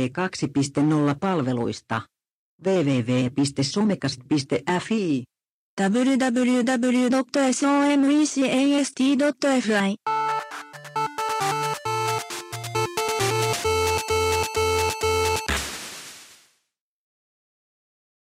palveluista. www.somekast.fi www.somecast.fi